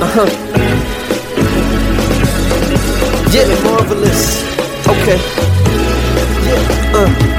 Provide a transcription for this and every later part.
Uh huh. Yeah, marvelous. Okay. Yeah, uh.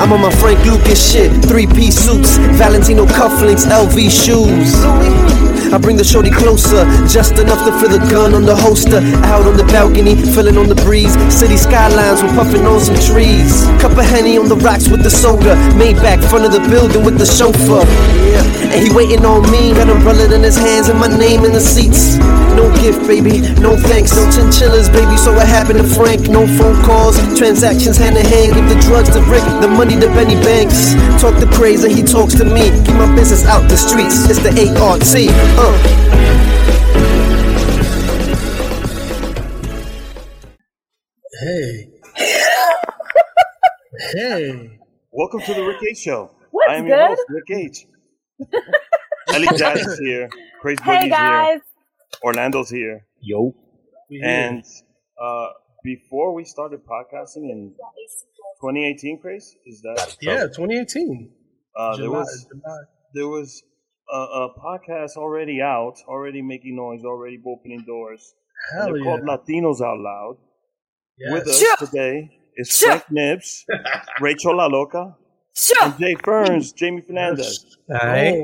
I'm on my Frank Lucas shit. Three piece suits, Valentino cufflinks, LV shoes. I bring the shorty closer, just enough to feel the gun on the holster. Out on the balcony, feeling on the breeze. City skylines, we're puffing on some trees. Cup of henny on the rocks with the soda. Maybach, front of the building with the chauffeur. Yeah. And he waiting on me, got umbrella in his hands and my name in the seats. No gift, baby, no thanks, no chinchillas, baby. So what happened to Frank? No phone calls, transactions hand in hand. Give the drugs to Rick, the money to Benny Banks. Talk the praise and he talks to me. Keep my business out the streets. It's the ART. Uh. Hey. hey. Welcome to the Rick H Show. What's I am good? your host, Rick H. Eli Jas is here. Crazy Hey Boogie's guys. here. Orlando's here. Yo. And uh, before we started podcasting in 2018, Chris, is that yeah, 2018. uh, there was July. there was a, a podcast already out, already making noise, already opening doors. Hell they're yeah. called Latinos Out Loud. Yes. With us Sure. today is Sure. Frank Nibbs, Rachel La Loca, Sure. and Jay Ferns, Jamie Fernandez. Alright.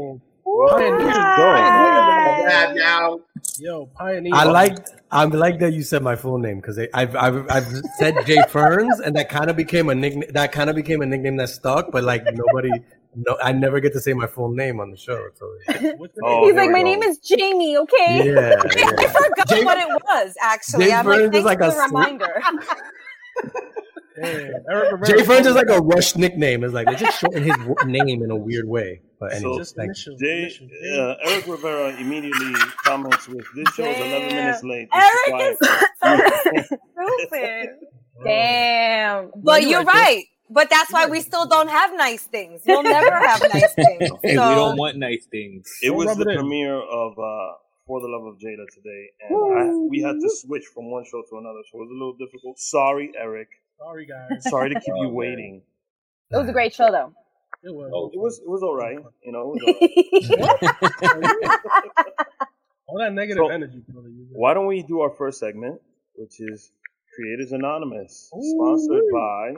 Oh, Pioneers Hi. now. yo, pioneer. I like I like that you said my full name because I've, I've I've said Jay Ferns and that kind of became a nickname that kind of became a nickname that stuck, but like nobody no I never get to say my full name on the show. So What's the Oh, He's like, my go. name is Jamie, okay? yeah, I yeah. forgot Jay- what it was, actually. Jay I'm Burns like, is thanks like for a the reminder. Yeah, Jay Ferns is like a rush nickname. It's like they just shorten his name in a weird way. But anyway, So- Just thank. Jay, uh, Eric Rivera immediately comments with this show is 11 minutes late. This is Eric why- is so stupid. Damn. But you you're right. But that's why we still don't have nice things. We'll never have nice things. Hey, So, we don't want nice things. it Don't was the it premiere of uh, For the Love of Jada today, and I, we had to switch from one show to another, so it was a little difficult. Sorry, Eric. Sorry, guys. Sorry to keep Oh, you man. waiting. it was a great show, though. It was. Oh, It was it was all right, you know. It was all right. All that negative So- energy. brother, Why don't we do our first segment, which is Creators Anonymous, Ooh. sponsored by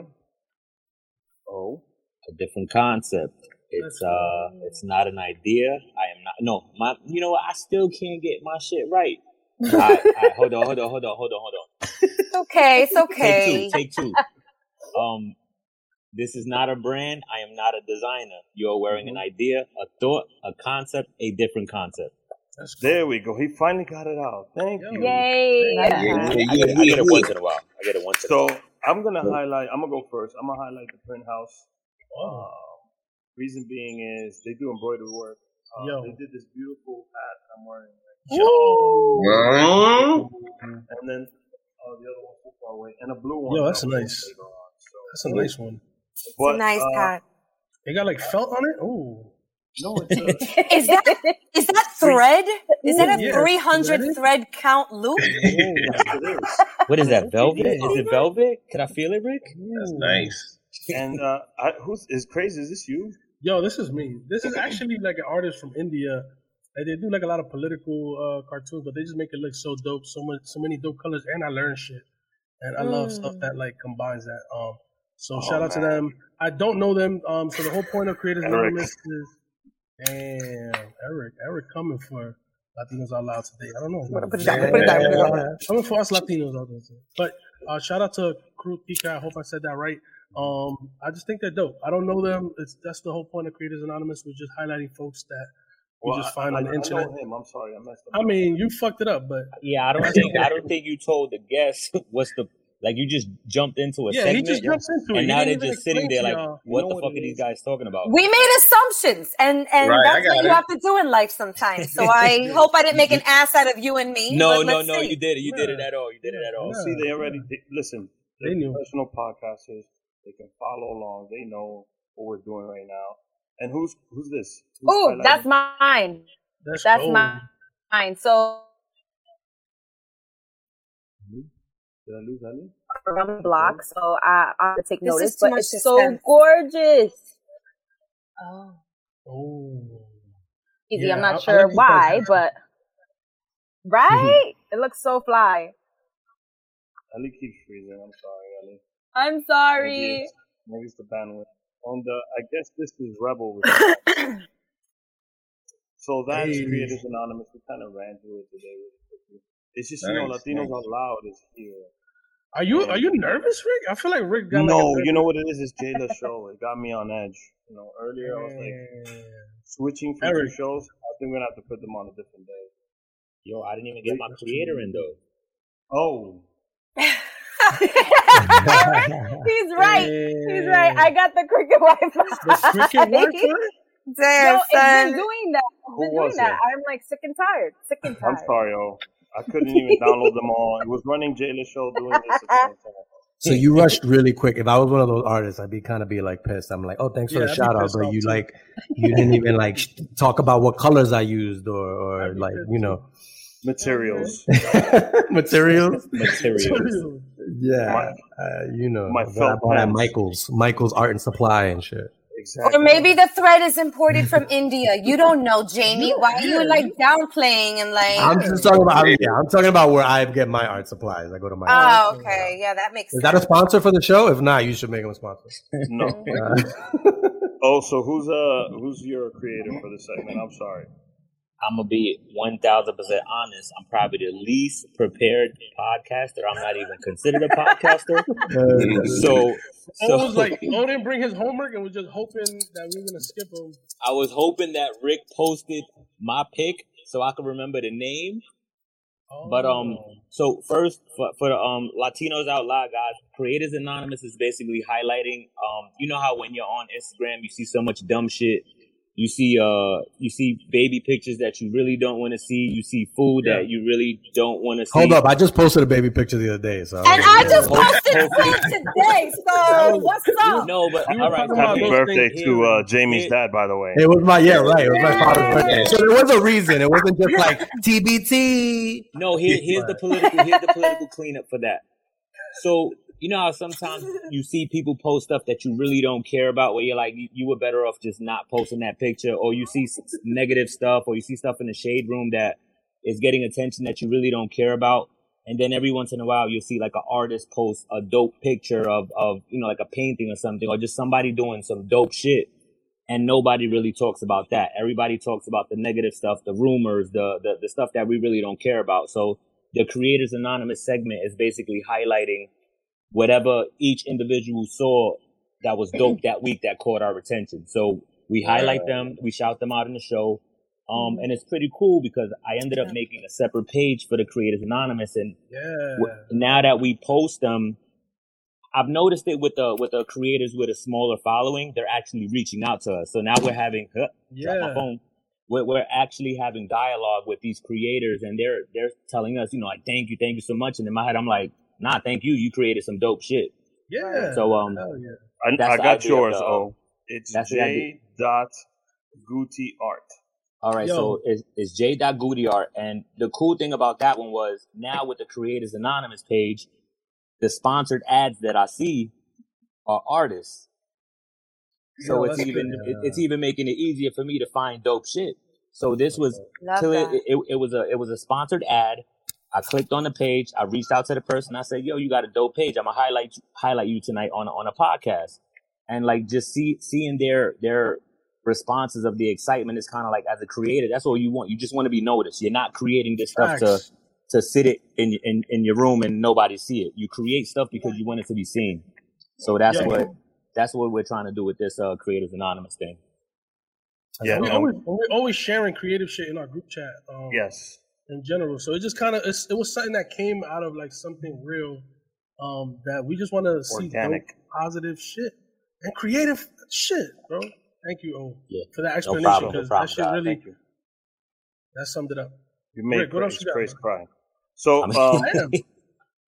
Oh. A different concept. It's uh, it's not an idea. I am not. No, my. You know what? I still can't get my shit right. All right, all right, hold on, hold on, hold on, hold on, hold on. It's okay. It's okay. Take two, take two. Um, this is not a brand. I am not a designer. You are wearing an idea, a thought, a concept, a different concept. That's cool. There we go. He finally got it out. Thank you. Yay. I, get it, I get it once in a while. I get it once in a So while. I'm gonna highlight. I'm gonna go first. I'm gonna highlight the print house. Oh. Um, reason being is they do embroidery work. Uh, Yo. They did this beautiful hat that I'm wearing, Yo. and then uh, the other one too far away, and a blue one. Yo, that's that nice. on. So, That's a nice one. It's But, a nice uh, hat. They got like felt on it. Ooh. No, it's a, Is that is that thread? Is that a Yeah, 300 thread count loop? yes, it is. What is that? Velvet? Is it velvet? Can I feel it, Rick? That's nice. And uh, I, who's is crazy? Is this you? Yo, this is me. This is actually like an artist from India. Like they do like a lot of political uh, cartoons, but they just make it look so dope. So much, so many dope colors, and I learn shit. And I love stuff Mm. that like combines that. Um, so Oh, shout out to them. I don't know them. Um, so the whole point of Creators Eric. Anonymous is, damn, Eric, Eric coming for Latinos Out Loud today. I don't know. Put it down, put it down, put it down. Coming for us Latinos out there. too. But uh, shout out to Crew Pika. I hope I said that right. Um, I just think they're dope. I don't know them. It's that's the whole point of Creators Anonymous. We're just highlighting folks that we Well, just find I, on the I internet. know him. I'm sorry, I messed up. I mean, you fucked it up, but Yeah, I don't think I don't think you told the guest what's the like. You just jumped into a yeah, he segment, just jumps into it. and now they're just sitting there like, what the what fuck are these guys talking about? We made assumptions, and and Right, that's what got you have to do in life sometimes. So I hope I didn't make an ass out of you and me. no, no, no, see. you did it. You did it at all. You did it at all. Yeah. See, they already they, listen. They They're knew. professional podcasters. They can follow along. They know what we're doing right now. And who's who's this? Who's Oh, that's mine. That's, That's gold. mine. So Did I lose Ali? around the block, so I I have to take This notice. is too But much it's so suspense. gorgeous. Oh, Oh. easy. Yeah, I'm I- I not sure like why, but Right? it looks so fly. Eli keeps freezing. I'm sorry, Eli. I'm Maybe sorry. it's, maybe it's the bandwidth. On the, I guess this is Rebel. So that's Hey. Creators Anonymous. We kind of ran through it today really quickly. It's just, you know, Latinos nice. Out Loud is here. Are you are you nervous, Rick? I feel like Rick got no, like a you know what it is? It's Jayla's show. It got me on edge. You know, earlier I was like switching from two Eric. shows. I think we're gonna have to put them on a different day. Yo, I didn't even get my creator in though. Oh, He's right. He's right. I got the cricket Wi-Fi. The cricket Wi-Fi? Damn, No, son. it's been doing that. It's Who been doing was that. it? I'm like sick and tired. Sick and tired. I'm sorry, oh. I couldn't even download them all. It was running Jayla's show doing this at the same time. So you rushed really quick. If I was one of those artists, I'd be kind of be like pissed. I'm like, oh, thanks for Yeah, the I'd shout out, but you too. like, you didn't even like sh- talk about what colors I used or, or like, you know, Materials. materials. Materials. Yeah, My- uh, you know, my what I bought at. Michaels, Michaels Art and Supply and shit. Exactly. Or maybe the thread is imported from India. You don't know, Jamie. Why are you like downplaying and like? I'm just talking about, I yeah, I'm talking about where I get my art supplies. I go to my. Oh, okay. Yeah, that makes sense. Is sense. that a sponsor for the show? If not, you should make them a sponsor. No. Uh, Oh, so who's uh who's your creator for this segment? I'm sorry. I'm gonna be one thousand percent honest. I'm probably the least prepared podcaster. I'm not even considered a podcaster. So, O so was like, O didn't bring his homework and was just hoping that we were gonna skip him. I was hoping that Rick posted my pick so I could remember the name. But um, Oh. so first for, for the um Latinos out loud guys, Creators Anonymous is basically highlighting um, you know how when you're on Instagram you see so much dumb shit. You see uh you see baby pictures that you really don't want to see. You see food Yeah. that you really don't want to see. hold up, I just posted a baby picture the other day. So And I just posted hopefully- food today. So what's up? No, but all right. Happy birthday to uh. Jamie's Here- dad, by the way. It was my yeah, right. It was my father's birthday. So there was a reason. It wasn't just like TBT. No, here, here's the political here's the political cleanup for that. So you know how sometimes you see people post stuff that you really don't care about, where you're like, you, you were better off just not posting that picture, or you see negative stuff, or you see stuff in the shade room that is getting attention that you really don't care about, and then every once in a while you'll see like an artist post a dope picture of of you know like a painting or something, or just somebody doing some dope shit, and nobody really talks about that. Everybody talks about the negative stuff, the rumors, the the, the stuff that we really don't care about. So the Creators Anonymous segment is basically highlighting whatever each individual saw that was dope that week that caught our attention. So we highlight them, we shout them out in the show. Um, and it's pretty cool because I ended up making a separate page for the Creators Anonymous, and Yeah. w- now that we post them, I've noticed it with the with the creators with a smaller following, they're actually reaching out to us. So now we're having huh, drop my Yeah. phone. We're, we're actually having dialogue with these creators, and they're they're telling us, you know, like thank you, thank you so much. And in my head, I'm like, nah, thank you. You created some dope shit. Yeah. So um, yeah. I, I got yours. Oh, it's that's J dot Guti Art. All right, Yo. so it's, it's J. Goody Art, and the cool thing about that one was now with the Creators Anonymous page, the sponsored ads that I see are artists. So Yo, it's even it, it's even making it easier for me to find dope shit. So this was it, it, it was a it was a sponsored ad. I clicked on the page. I reached out to the person. I said, "Yo, you got a dope page. I'm gonna highlight you, highlight you tonight on a- on a podcast." And like just see seeing their their responses of the excitement is kind of like as a creator, that's all you want. You just want to be noticed. You're not creating this stuff to Facts. to sit it in in in your room and nobody see it. You create stuff because you want it to be seen. So that's Yeah. what that's what we're trying to do with this uh Creators Anonymous thing. Yeah. we um, always we're always sharing creative shit in our group chat. Um, yes. In general. So it just kind of it was something that came out of like something real um, that we just want to see Organic. dope, positive shit and creative shit, bro. Thank you, O, Yeah. for that explanation problem. No because problem. that shit really thank you. that summed it up. You made Rick, what Craze, you got, Craze cry. So, I mean-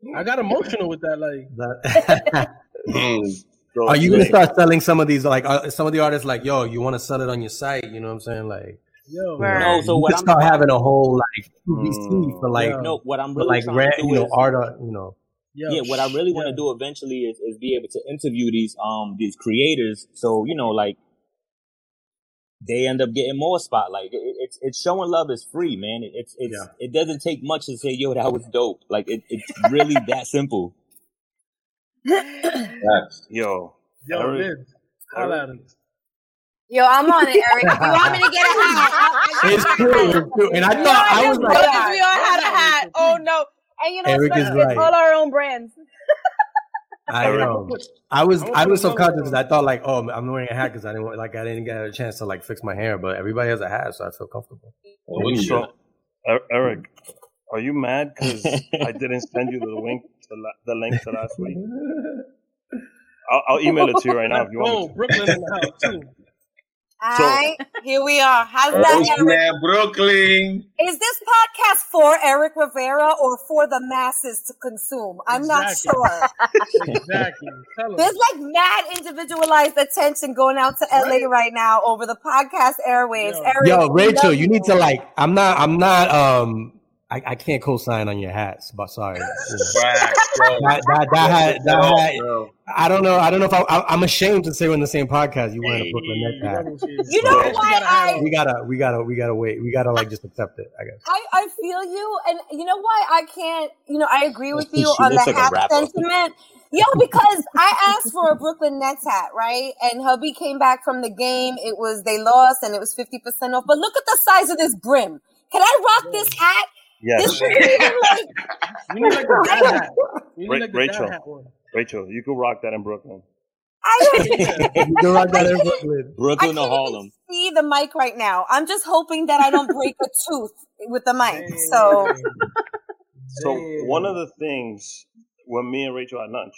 um, I got emotional with that. Like, That- Are you gonna start selling some of these? Like uh, some of the artists, like yo, you want to sell it on your site? You know what I'm saying? Like, yo, Word. No, so you what could I'm start having a whole like Mm. QVC for like, Yeah. no, what I'm really like trying rent, to do you know, is art, uh, you know. yo, yeah, what I really want to do eventually is, is be able to interview these um these creators. So you know, like they end up getting more spotlight. It, it's it's it's showing love is free, man. It, it's it's it doesn't take much to say, yo, that was dope. Like it, it's really that simple. Yo, Yo, Eric, Liz, holla at him. Yo, I'm on it, Eric. If you want me to get a hat, I'll- It's true, it's true. And I We thought I was like, we all had a hat. Oh no! And you know, Eric it's is right. all our own brands. I Eric, um, I was I I was so conscious. because I thought like, oh, I'm wearing a hat because I didn't want- like I didn't get a chance to like fix my hair, but everybody has a hat, so I feel comfortable. Oh, So, Er- Eric, are you mad because I didn't send you the link to la- the link to last week? I'll, I'll email it to you right now if you Oh, want me to. Brooklyn in the house too. All right, here we are. How's that, Oh, Eric? snap, Brooklyn. Is this podcast for Eric Rivera or for the masses to consume? I'm Exactly. not sure. Exactly. There's like mad individualized attention going out to LA right now over the podcast airwaves. Yo. Eric, Yo, Rachel, love you need to like. I'm not. I'm not. Um, I, I can't co-sign on your hats, but sorry. Facts. That, that, that had, that Oh, had, bro. I don't know. I don't know if I, I, I'm ashamed to say we're in the same podcast. You wearing a Brooklyn You Nets hat. who she is. You know She why got a hat I- We gotta, we gotta, we gotta wait. We gotta like just accept it. I guess. I, I feel you, and you know why I can't. You know, I agree with you on the looks like hat sentiment. Yo, because I asked for a Brooklyn Nets hat, right? And hubby came back from the game. It was they lost, and it was fifty percent off. But look at the size of this brim. Can I rock this hat? This Yes, isn't even like You need like the dad hat. You Ra- need like the Rachel. dad hat one. Rachel, you could rock that in Brooklyn. I don't, You can rock that in Brooklyn. Brooklyn or can't Harlem. even see the mic right now. I'm just hoping that I don't break a tooth with the mic. So So one of the things when me and Rachel had lunch,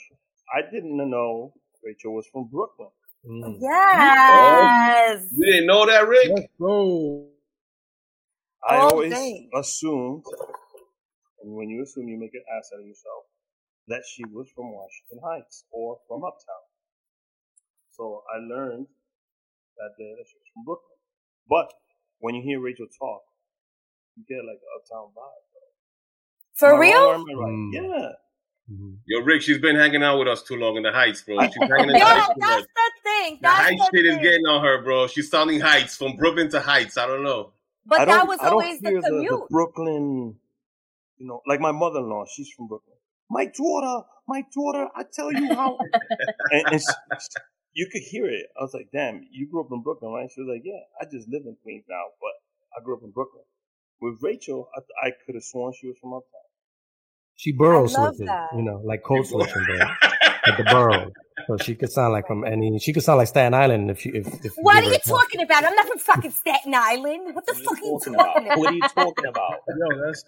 I didn't know Rachel was from Brooklyn. Mm. yes, You didn't know that, Rick? Let's go. I All always day. assumed, and when you assume, you make an ass out of yourself, that she was from Washington Heights or from Uptown. So I learned that day that she was from Brooklyn. But when you hear Rachel talk, you get like an Uptown vibe. for Am I wrong real. am I right? Mm. Yeah. Mhm. Yo, Rick, she's been hanging out with us too long in the Heights, bro. She's hanging in Yo, the Heights that's the thing. The That's Heights the shit is getting on her, bro. She's sounding Heights from Brooklyn to Heights. I don't know. But I that don't, was I don't always hear the the, commute. the Brooklyn, you know, like my mother-in-law, she's from Brooklyn. My daughter, my daughter, I tell you how. and, and she- you could hear it. I was like, damn, you grew up in Brooklyn, right? She was like, yeah, I just live in Queens now, but I grew up in Brooklyn. With Rachel, I, I could have sworn she was from Uptown. She burrows with love switching, you know, like code switching, bro. At the borough, so she could sound like from any. She could sound like Staten Island if you if. if What give are you talking about? I'm not from fucking Staten Island. What the What fuck are you you talking talking about? about? What are you talking about? Yo, that's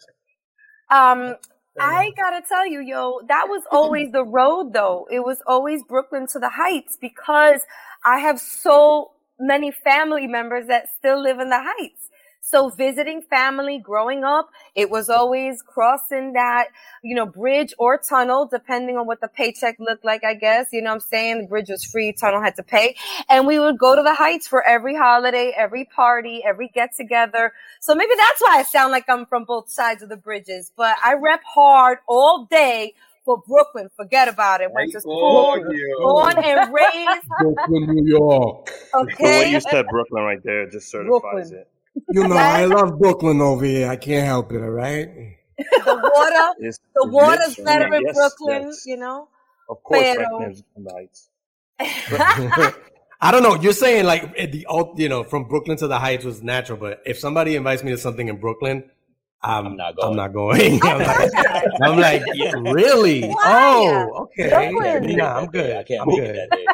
Um, I gotta tell you, yo, that was always the road though. It was always Brooklyn to the Heights because I have so many family members that still live in the Heights. So visiting family growing up, it was always crossing that, you know, bridge or tunnel, depending on what the paycheck looked like, I guess. You know what I'm saying? The bridge was free, tunnel had to pay. And we would go to the Heights for every holiday, every party, every get together. So maybe that's why I sound like I'm from both sides of the bridges. But I rep hard all day for Brooklyn. Forget about it. Went to school, born and raised. Brooklyn, New York. Okay. The way you said Brooklyn right there just certifies Brooklyn. it. You know, I love Brooklyn over here. I can't help it. All right. The water, It's, the water's literally- better in yes, Brooklyn, yes. you know? Of course, Pero- right from the Heights. I don't know. You're saying like eh, the ult- you know from Brooklyn to the Heights was natural, but if somebody invites me to something in Brooklyn, I'm, I'm not I'm going. not going. I'm like, I'm like, Yeah. really? Why? Oh, okay. Brooklyn. Nah, I'm good. I can't I'm good. that day.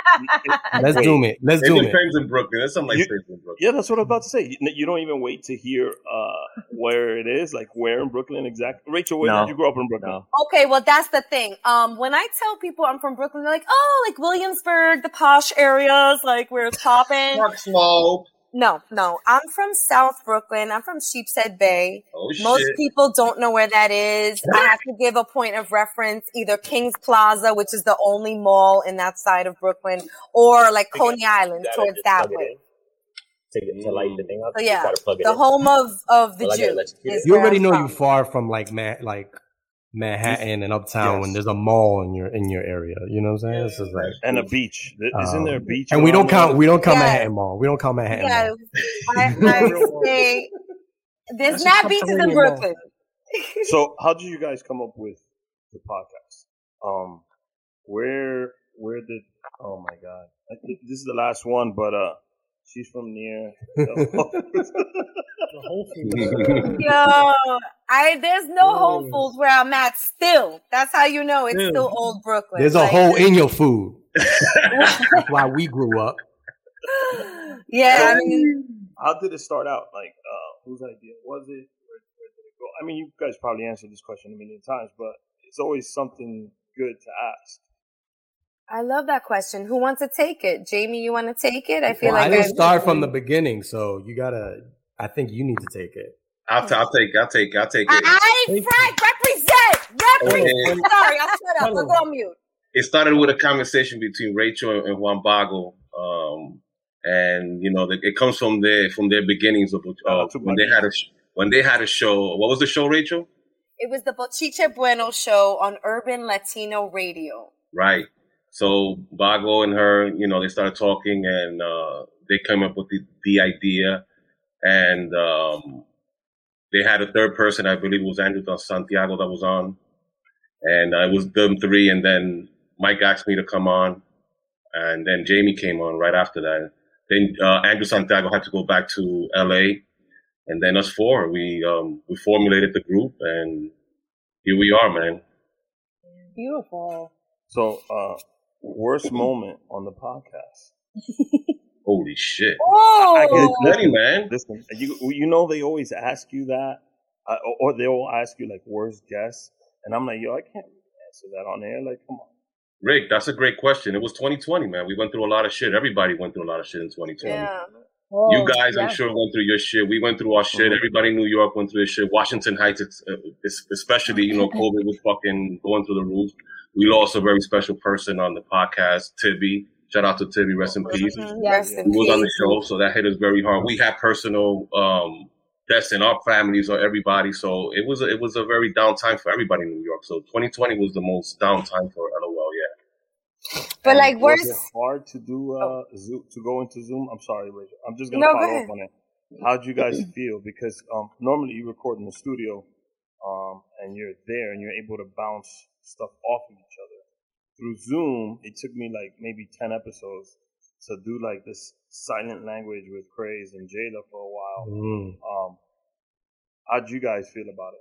Let's Wait, do it. Let's It do it. depends in Brooklyn. There's some nice You- places in Brooklyn. Yeah, that's what I was about to say. You, you don't even wait to hear uh, where it is, like where in Brooklyn exactly. Rachel, where No. did you grow up in Brooklyn? No. Okay, well, that's the thing. Um, when I tell people I'm from Brooklyn, they're like, oh, like Williamsburg, the posh areas, like where it's popping. Park Slope. No, no. I'm from South Brooklyn. I'm from Sheepshead Bay. Oh, Most shit. people don't know where that is. I have to give a point of reference, either Kings Plaza, which is the only mall in that side of Brooklyn, or like Coney Island You towards that way. in. It to light the thing up. So yeah, gotta plug it the in. home of of the Well, Jew. you- is You already know from. you far from like man, like Manhattan and Uptown when there's a mall in your in your area. You know what I'm saying? This is like, And a beach. Th- Isn't there a um, beach? and we don't count. there? We don't count Yeah. Manhattan Mall. We don't count Manhattan Yeah, Mall. I, I stay There's That's not beaches in. Brooklyn. So, how did you guys come up with the podcast? Um, where where did? Oh my god, I this is the last one, but uh, she's from near. The Whole Foods. Yo, I there's no Whole Foods where I'm at still. That's how you know it's Still. still old Brooklyn. There's a Like, hole in your food. That's why we grew up. Yeah, I mean, how did it start out? Like, uh, whose idea was it? Where, where did it go? I mean, you guys probably answered this question a million times, but it's always something good to ask. I love that question. Who wants to take it? Jamie, you want to take it? I feel Well, I like didn't start from the beginning, so you gotta. I think you need to take it. I'll, t- I'll take. I'll take. I'll take it. I, Frank, represent, represent. Oh. Sorry, I'll shut up. I'll go on mute. it started with a conversation between Rachel and Juan Bago, um, and you know, the, it comes from their from their beginnings of uh, when they had a sh- when they had a show. What was the show, Rachel? It was the Bochinche Bueno show on Urban Latino Radio. Right. So Bago and her, you know, they started talking, and uh, they came up with the, the idea, and um, they had a third person. I believe it was Andrew Santiago that was on, and uh, it was them three. And then Mike asked me to come on, and then Jamie came on right after that. Then uh, Andrew Santiago had to go back to L.A., and then us four, we um, we formulated the group, and here we are, man. Beautiful. So, uh, worst moment on the podcast. Holy shit! Oh, I get Plenty, man. Listen, you you know they always ask you that, uh, or, or they'll ask you like worst guess, and I'm like, yo, I can't answer that on air. Like, come on. Rick, that's a great question. It was 2020, man. We went through a lot of shit. Everybody went through a lot of shit in 2020. Yeah. You guys, I'm sure, went through your shit. We went through our shit. Everybody in New York went through their shit. Washington Heights, it's, uh, it's, especially, you know, COVID was fucking going through the roof. We lost a very special person on the podcast, Tibby. Shout out to Tibby, rest in peace. Yes, He was on the show, so that hit us very hard. We had personal um, deaths in our families or everybody, so it was a, it was a very down time for everybody in New York. So 2020 was the most down time for LOL. Yeah. But And like, was it hard to do uh Zoom, to go into Zoom? I'm sorry, Rachel. I'm just gonna No, follow ahead. up on it. How'd you guys feel? Because um normally you record in the studio, um, and you're there and you're able to bounce stuff off of each other. Through Zoom, it took me like maybe ten episodes to do like this silent language with Craze and Jada for a while. Mm. Um, how'd you guys feel about it?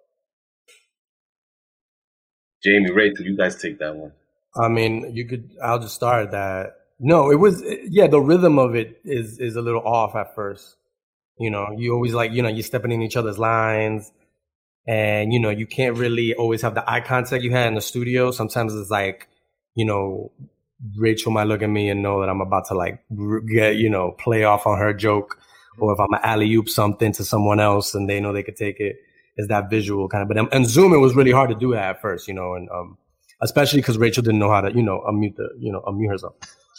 Jamie, Rachel, you guys take that one. I mean, you could. I'll just start that. No, it was. Yeah, the rhythm of it is is a little off at first. You know, you always like you know you're stepping in each other's lines, and you know you can't really always have the eye contact you had in the studio. Sometimes it's like, you know, Rachel might look at me and know that I'm about to like get you know play off on her joke, or if I'm alley oop something to someone else and they know they could take it. it. Is that visual kind of? But um, and Zoom, it was really hard to do that at first, you know, and um, especially because Rachel didn't know how to, you know, unmute the, you know, unmute herself.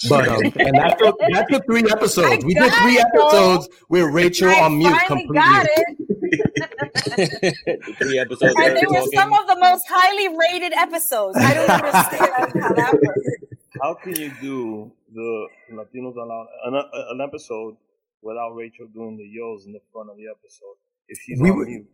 But um, and that took that took three episodes. we did three it, though. episodes with Rachel I on mute completely. got it. Three episodes. And they were talking. some of the most highly rated episodes. I don't understand how that works. How can you do the Latinos Out Loud an, an episode without Rachel doing the yos in the front of the episode if she's We would- mute?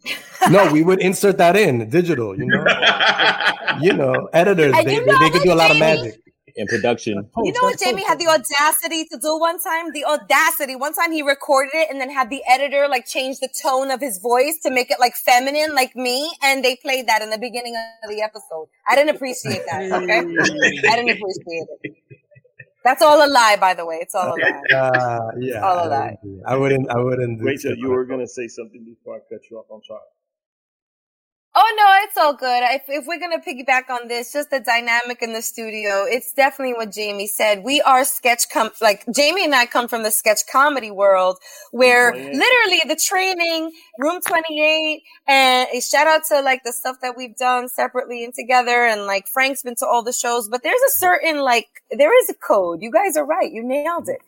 No, we would insert that in digital, you know. you know, editors And they, you they, know they could do a lot of magic. in production. You oh, know what Jamie had the audacity to do one time? The audacity. One time he recorded it and then had the editor like change the tone of his voice to make it like feminine, like me, and they played that in the beginning of the episode. I didn't appreciate that. Okay, I didn't appreciate it. That's all a lie, by the way. It's all a lie. Uh, yeah, All a of that. wouldn't do- I wouldn't. I wouldn't. do Rachel, you were gonna say something before I cut you off. I'm sorry. Oh no, it's all good. If if we're gonna piggyback on this, just the dynamic in the studio, it's definitely what Jamie said. We are sketch com like Jamie and I come from the sketch comedy world where oh, literally the training, room twenty eight, and a shout out to like the stuff that we've done separately and together and like Frank's been to all the shows, but there's a certain like there is a code. You guys are right, you nailed it.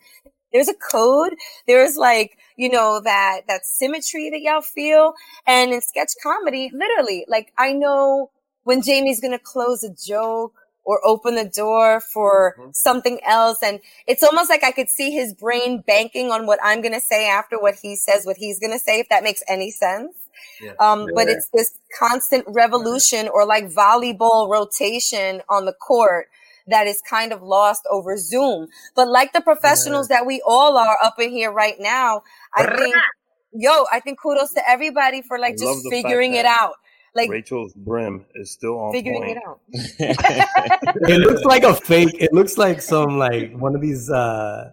There's a code. There's like, you know, that, that symmetry that y'all feel. And in sketch comedy, literally, like I know when Jamie's going to close a joke or open the door for something else. And it's almost like I could see his brain banking on what I'm going to say after what he says, what he's going to say, if that makes any sense. Yeah. Um, but it's this constant revolution or like volleyball rotation on the court that is kind of lost over Zoom. But like the professionals that we all are up in here right now, I think, yo, I think kudos to everybody for like I just figuring it out. Like Rachel's brim is still on figuring point. it out. It looks like a fake. It looks like some like one of these uh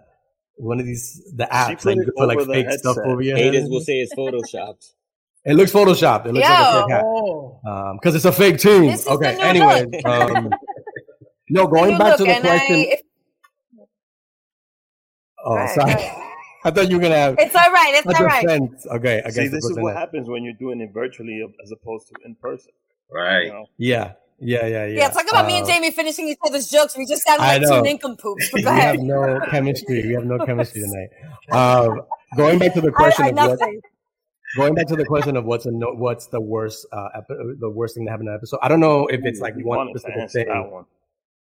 one of these the apps like you put like over the fake stuff over your Haters head. will say it's photoshopped. It looks photoshopped. It looks like a fake hat. Oh, Um, because it's a fake team. This is the Okay. Anyway, um, no, going new back to the and I- question. if- oh, Right, sorry. right. I thought you were gonna have It's all right. It's a all right. defense. Okay, I guess See, this is what Nets. happens when you're doing it virtually as opposed to in person. Right. You know? Yeah, yeah, yeah, yeah. Yeah, talk about me and Uh, Jamie finishing each other's jokes. We just sound I like two know. nincompoops. But we ahead. have no chemistry. We have no chemistry tonight. Um, going back to the question I of what, nothing. going back to the question of what's a no, what's the worst uh, epi- the worst thing to happen in an episode. I don't know if it's like You one wanted to specific answer thing.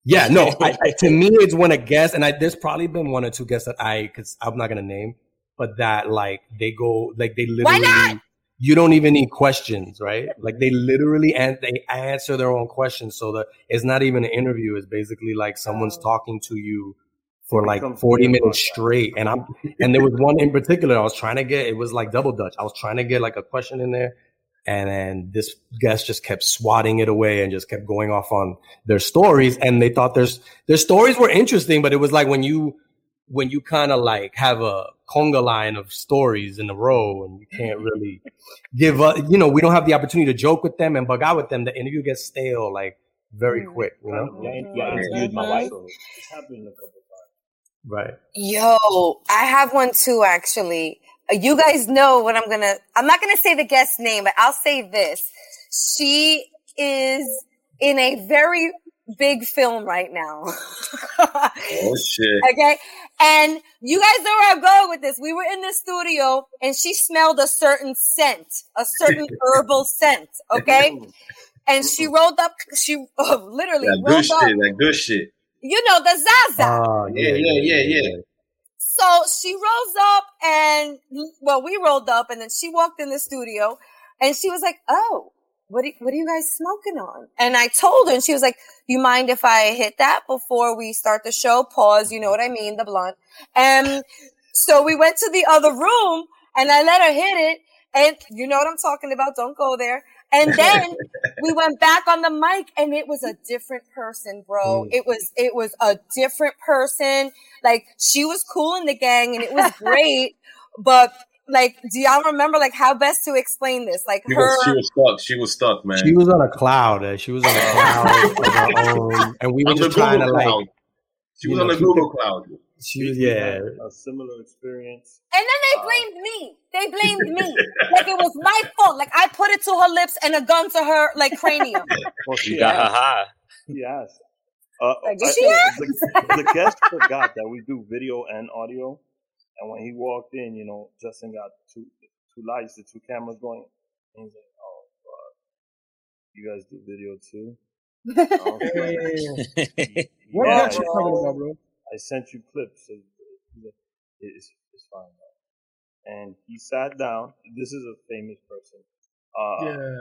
That one. Yeah, no. I, I, to me, it's when a guest, and I, there's probably been one or two guests that I, because I'm not gonna name, but that like they go like they literally. Why literally. not? You don't even need questions, right? Like they literally and they answer their own questions, so that it's not even an interview. It's basically like someone's talking to you for like 40 minutes straight. And I'm and there was one in particular I was trying to get. It was like double dutch. I was trying to get like a question in there, and then this guest just kept swatting it away and just kept going off on their stories. And they thought their their stories were interesting, but it was like when you when you kind of like have a conga line of stories in a row and you can't really give up. You know, we don't have the opportunity to joke with them and bug out with them. The interview gets stale like very Mm. quick. You know, Yeah, yeah, interviewed my wife. So it's happened a couple times. right? Yo, I have one too, actually. You guys know what I'm gonna, I'm not gonna say the guest name, but I'll say this. She is in a very big film right now. Oh shit. okay. And you guys know where I'm going with this. We were in the studio and she smelled a certain scent, a certain herbal scent. Okay. And she rolled up, she oh, literally That rolled good up, shit. That good shit. you know, the Zaza. Ah, Yeah, yeah, yeah, yeah. So she rolls up and well, we rolled up and then she walked in the studio and she was like, Oh, what, are, what are you guys smoking on? And I told her and she was like, you mind if I hit that before we start the show? Pause. You know what I mean? The blunt. And so we went to the other room and I let her hit it. And you know what I'm talking about. Don't go there. And then we went back on the mic and it was a different person, bro. Mm. It was, it was a different person. Like she was cool in the gang and it was great. but like, do y'all remember like how best to explain this? Like She her, was, she was stuck. She was stuck, man. She was on a cloud. uh, She was on a cloud of her own, and we were on just trying to Google like. She was know, on the keep Google cloud. She was yeah. A similar experience. and then they blamed me. They blamed me. like it was my fault. Like I put it to her lips and a gun to her like cranium. Well, she You got asked. ha She. Uh, Like, I- she the, the guest forgot that we do video and audio, and when he walked in, you know, Justin got two two lights, the two cameras going, and he's like, "Oh, fuck. you guys do video too?" I was like, what Yeah, got you talking about, bro? I sent you clips. Of, he's it's, it's fine. Man. And he sat down. This is a famous person. Uh, Yeah.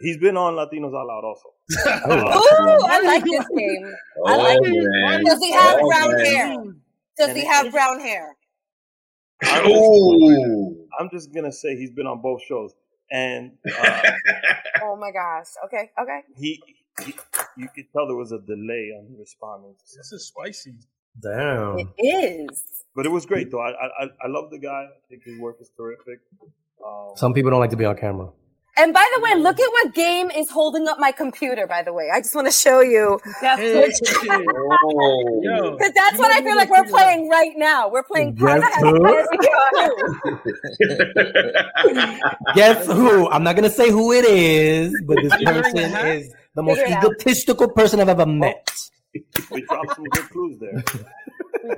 He's been on Latinos Out Loud also. Ooh, I like this game. I like Oh, it. man. Does he have Oh, brown man. hair? Does And he have brown hair? I'm just, Oh. I'm just gonna say he's been on both shows, and uh, Oh my gosh. Okay, okay. he, he, you could tell there was a delay on responding. to This is spicy. Damn. It is. But it was great though. I, I I love the guy. I think his work is terrific. Um, Some people don't like to be on camera. And by the way, look at what game is holding up my computer, by the way. I just want to show you. Hey, Oh. yo, Because that's what I feel like we're playing right now. We're playing Guess who? Guess who? I'm not gonna say who it is, but this You wearing a person is the most Figure it out. egotistical person I've ever met. we dropped some good clues there.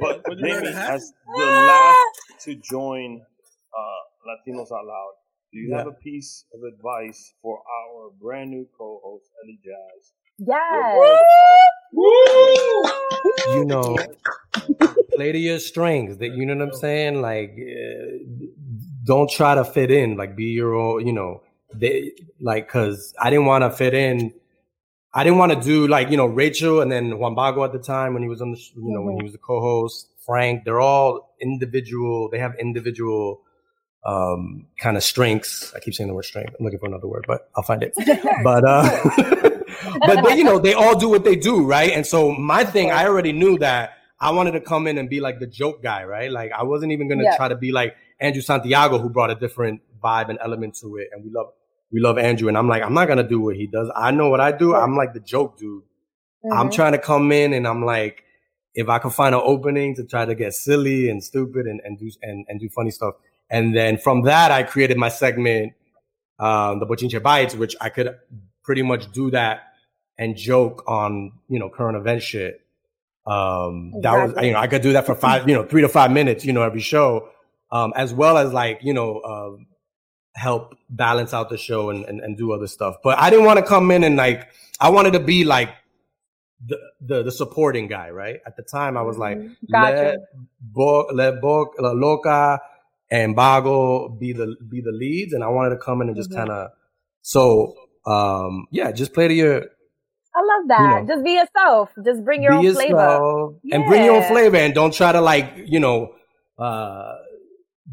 But What you wearing Jamie, a hat? as the last to join uh, Latinos Out Loud, do you have a piece of advice for our brand new co-host Eli Jas? Yes. You know, play to your strengths. That you know what I'm saying. Like, uh, don't try to fit in. Like, be your own. You know, they like because I didn't want to fit in. I didn't want to do like you know Rachel and then Juan Bago at the time when he was on the sh- you know when he was the co-host. Frank, they're all individual. They have individual um, kind of strengths. I keep saying the word strength. I'm looking for another word, but I'll find it. but uh, but they, you know they all do what they do, right? And so my thing, I already knew that I wanted to come in and be like the joke guy, right? Like I wasn't even gonna Yeah. try to be like Andrew Santiago, who brought a different vibe and element to it, and we love we love Andrew. And I'm like, I'm not gonna do what he does. I know what I do. I'm like the joke dude. I'm Mhm. trying to come in and I'm like, if I could find an opening to try to get silly and stupid and, and do and, and do funny stuff. And then from that I created my segment, um, the Bochinche Bites, which I could pretty much do that and joke on, you know, current event shit. Um, that was, you know, I could do that for five, you know, three to five minutes, you know, every show. Um, as well as like, you know, um, help balance out the show and, and, and do other stuff. But I didn't want to come in and like, I wanted to be like the, the, the supporting guy, right? At the time I was like, Mhm. Gotcha. let, Bo, let Bo, La Loca and Bago be the, be the leads. And I wanted to come in and just Mhm. kind of, so, um, yeah, just play to your, I love that. know, Just be yourself. Just bring your own flavor. yourself and bring your own flavor and don't try to like you know uh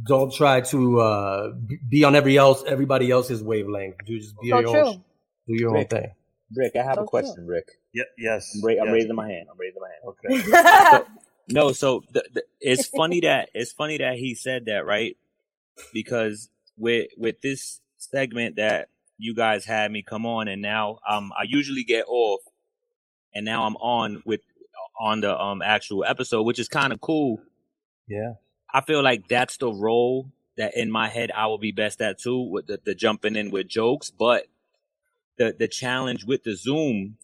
don't try to uh be on every else everybody else's wavelength do just be So your own do your own thing Rick, I have So a question, Rick. Yeah, yes. I'm, ra- I'm raising my hand. I'm raising my hand. Okay. No, so the, the, it's funny that it's funny that he said that, right? Because with with this segment that you guys had me come on, and now um I usually get off, and now I'm on with on the um actual episode, which is kind of cool. Yeah. I feel like that's the role that in my head I will be best at too, with the, the jumping in with jokes. But the the challenge with the Zoom,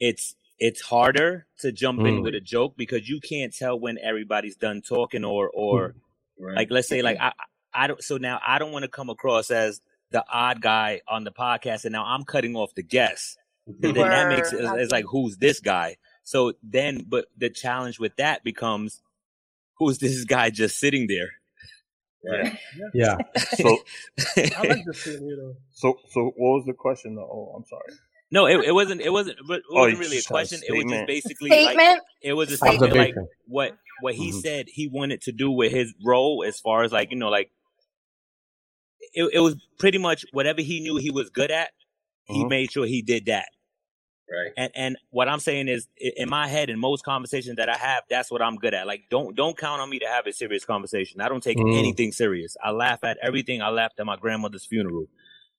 it's it's harder to jump in Mm. with a joke because you can't tell when everybody's done talking or or Right. like let's say like I I don't so now I don't want to come across as the odd guy on the podcast and now I'm cutting off the guests. So then that makes it it's like who's this guy? So then but the challenge with that becomes who's this guy just sitting there? right. yeah So, I like this thing, you know. so, so, what was the question? though? Oh, I'm sorry. no, it, it wasn't it wasn't it Oh, wasn't you really a just a question. It was just statement. basically like Statement. it was a statement like what what he Mhm. said he wanted to do with his role as far as like you know like it, it was pretty much whatever he knew he was good at he Mhm. made sure he did that Right. and and what i'm saying is in my head in most conversations that i have that's what i'm good at like don't don't count on me to have a serious conversation i don't take Mm. anything serious i laugh at everything i laughed at my grandmother's funeral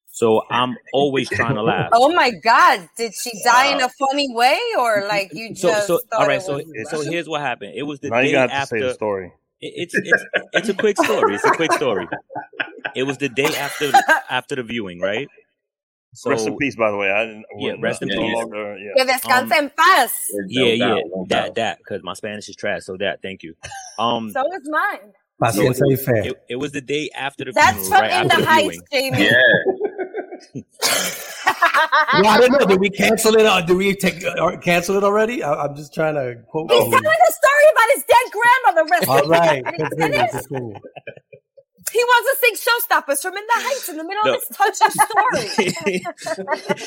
so i'm always trying to laugh Oh my God! Did she die in a funny way, or like you so just so thought all right so so here's what happened it was the now day you got to say after the story. It- It's it's it's a quick story. It's a quick story. It was the day after after the viewing, right? So rest in peace, by the way. I didn't. Yeah, we're rest in no peace. Longer, yeah. Que descanse Um, en paz. yeah, yeah, doubt, that that because my Spanish is trash. So that, thank you. Um, So is mine. paciencia y fe it, it was the day after the That's funeral, from right In after the the Heights, viewing. Jamie. Yeah. well, I don't know did we cancel it or did we take or cancel it already I, I'm just trying to quote He's telling a story about his dead grandmother. Rest in peace. right Can he continue continue He wants to sing Showstoppers from In the Heights in the middle No. of this touching story.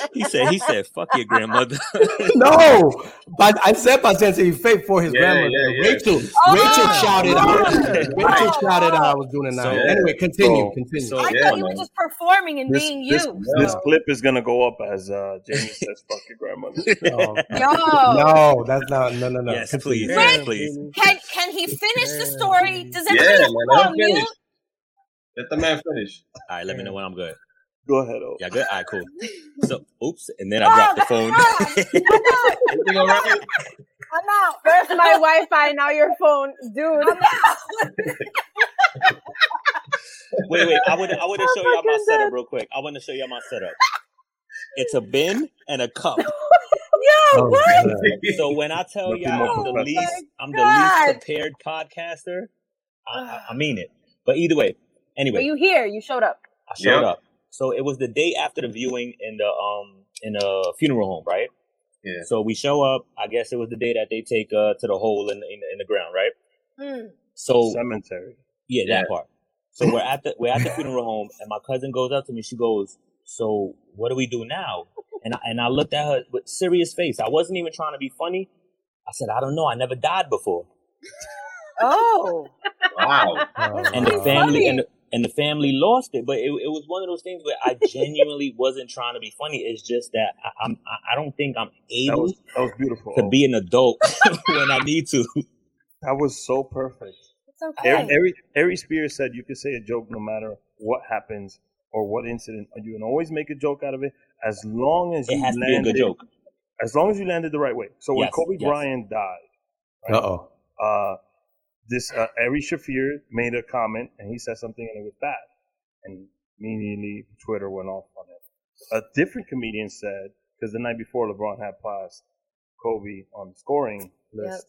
he said he said fuck your grandmother. No, but I said paciencia y fe for his Yeah, grandmother. yeah, yeah. Rachel, Oh, Rachel shouted out. Lord. Rachel Oh, shouted out. I was doing it now. So- anyway, continue, so- continue. so- I Yeah, thought you were just performing and This, being this, you. this No. clip is gonna go up as uh, Jamie says, "Fuck your grandmother." Oh, Yo. no, that's not. No, no, no. yes, please, Rick. please. Can can he finish the story? Does Yeah, anybody man. Else Let go him on mute? finish. Let the man finish. All right, let me know when I'm good. Go ahead. Oh. Yeah, good. All right, cool. So, oops, and then I dropped the phone. Everything all right? I'm out. First my Wi-Fi, now your phone, dude. wait, wait. I would I want to show y'all my setup real quick. I want to show y'all my setup. It's a bin and a cup. Oh, God. So when I tell y'all I'm the least, I'm the oh least prepared podcaster. I, I, I mean it. But either way, anyway, But you here, you showed up. I showed Yep. up. So it was the day after the viewing in the um in a funeral home, right? Yeah. So we show up. I guess it was the day that they take uh to the hole in the, in the, in the ground, right? Hmm. So Cemetery. yeah, that Yeah. part. So we're at the we're at the funeral home, and my cousin goes up to me. She goes, So what do we do now? And I, and I looked at her with serious face. I wasn't even trying to be funny. I said, I don't know. I never died before. Oh. Wow. And the family and the, and the family lost it. But it, it was one of those things where I genuinely wasn't trying to be funny. It's just that I, I'm I I don't think I'm That able was that was beautiful. to be an adult when I need to. That was so perfect. It's okay. Ari, Ari, Ari Spears said you can say a joke no matter what happens or what incident. You can always make a joke out of it as long as It you has to be a landed, good joke. As long as you landed the right way. So when Yes, Kobe yes. Bryant died, Uh oh. This uh, Ari Shaffir made a comment and he said something and it was bad, and immediately Twitter went off on it. A different comedian said because the night before LeBron had passed Kobe on the scoring list,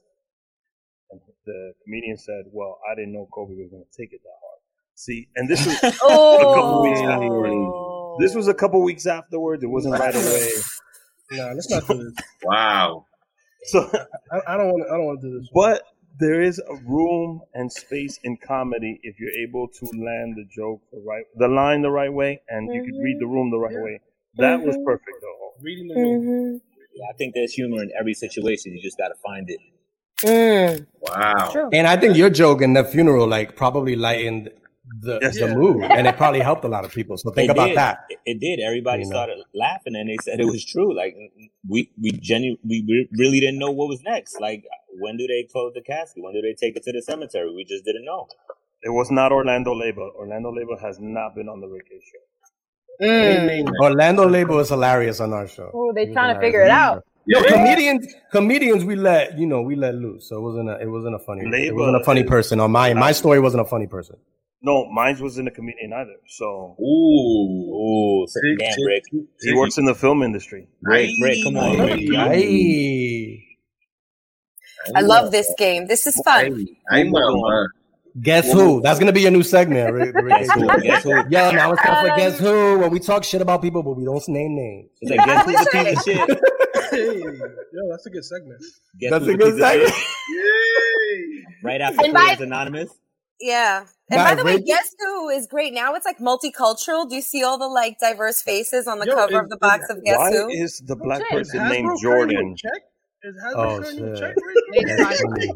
and the comedian said, "Well, I didn't know Kobe was going to take it that hard." See, and this was a couple weeks afterwards. This was a couple weeks afterwards. It wasn't right away. No, let's not do this. Wow. So, I, I don't want. I don't want to do this. but there is a room and space in comedy if you're able to land the joke the right, the line the right way, and you could read the room the right way. That was Mhm. perfect, though. Reading the room. Mm-hmm. Yeah, I think there's humor in every situation. You just got to find it. Mm. Wow. True. And I think your joke in the funeral like probably lightened the Yes. the Yeah. mood, and it probably helped a lot of people. So think It about did. that. It, it did. Everybody You know. started laughing, and they said it was true. Like we we genu- we really didn't know what was next. Like when do they close the casket? When do they take it to the cemetery? We just didn't know. It was not Orlando Leyba. Orlando Leyba has not been on the Rick H show. Mm. Orlando Leyba is hilarious on our show. Oh, they He was trying to figure it out. Yo, Yeah. comedians, comedians, we let you know we let loose. So it wasn't a it wasn't a funny it wasn't a funny person. On my my story wasn't a funny person. No, mine wasn't a comedian either. So Ooh. Ooh, so, damn, Rick. he works in the film industry. Rick, Rick, come on, Rick. Ay. I love this game. This is fun. I know. Guess who? That's gonna be your new segment. Rick, Rick Guess who? Guess who? Yo, now it's time for guess um, who? When we talk shit about people, but we don't name names. It's like guess who's a piece of shit? Hey, yo, that's a good segment. Guess That's a good piece of shit? segment. Right after And by- Anonymous. Yeah. And Nah, by the way, Rick- guess who is great now? It's like multicultural. Do you see all the like diverse faces on the Yo, cover is- of the box of Guess Why Who? is the black shit. Person named Jordan? Check? Is Hasbro Oh, shit. check? That's Right? funny.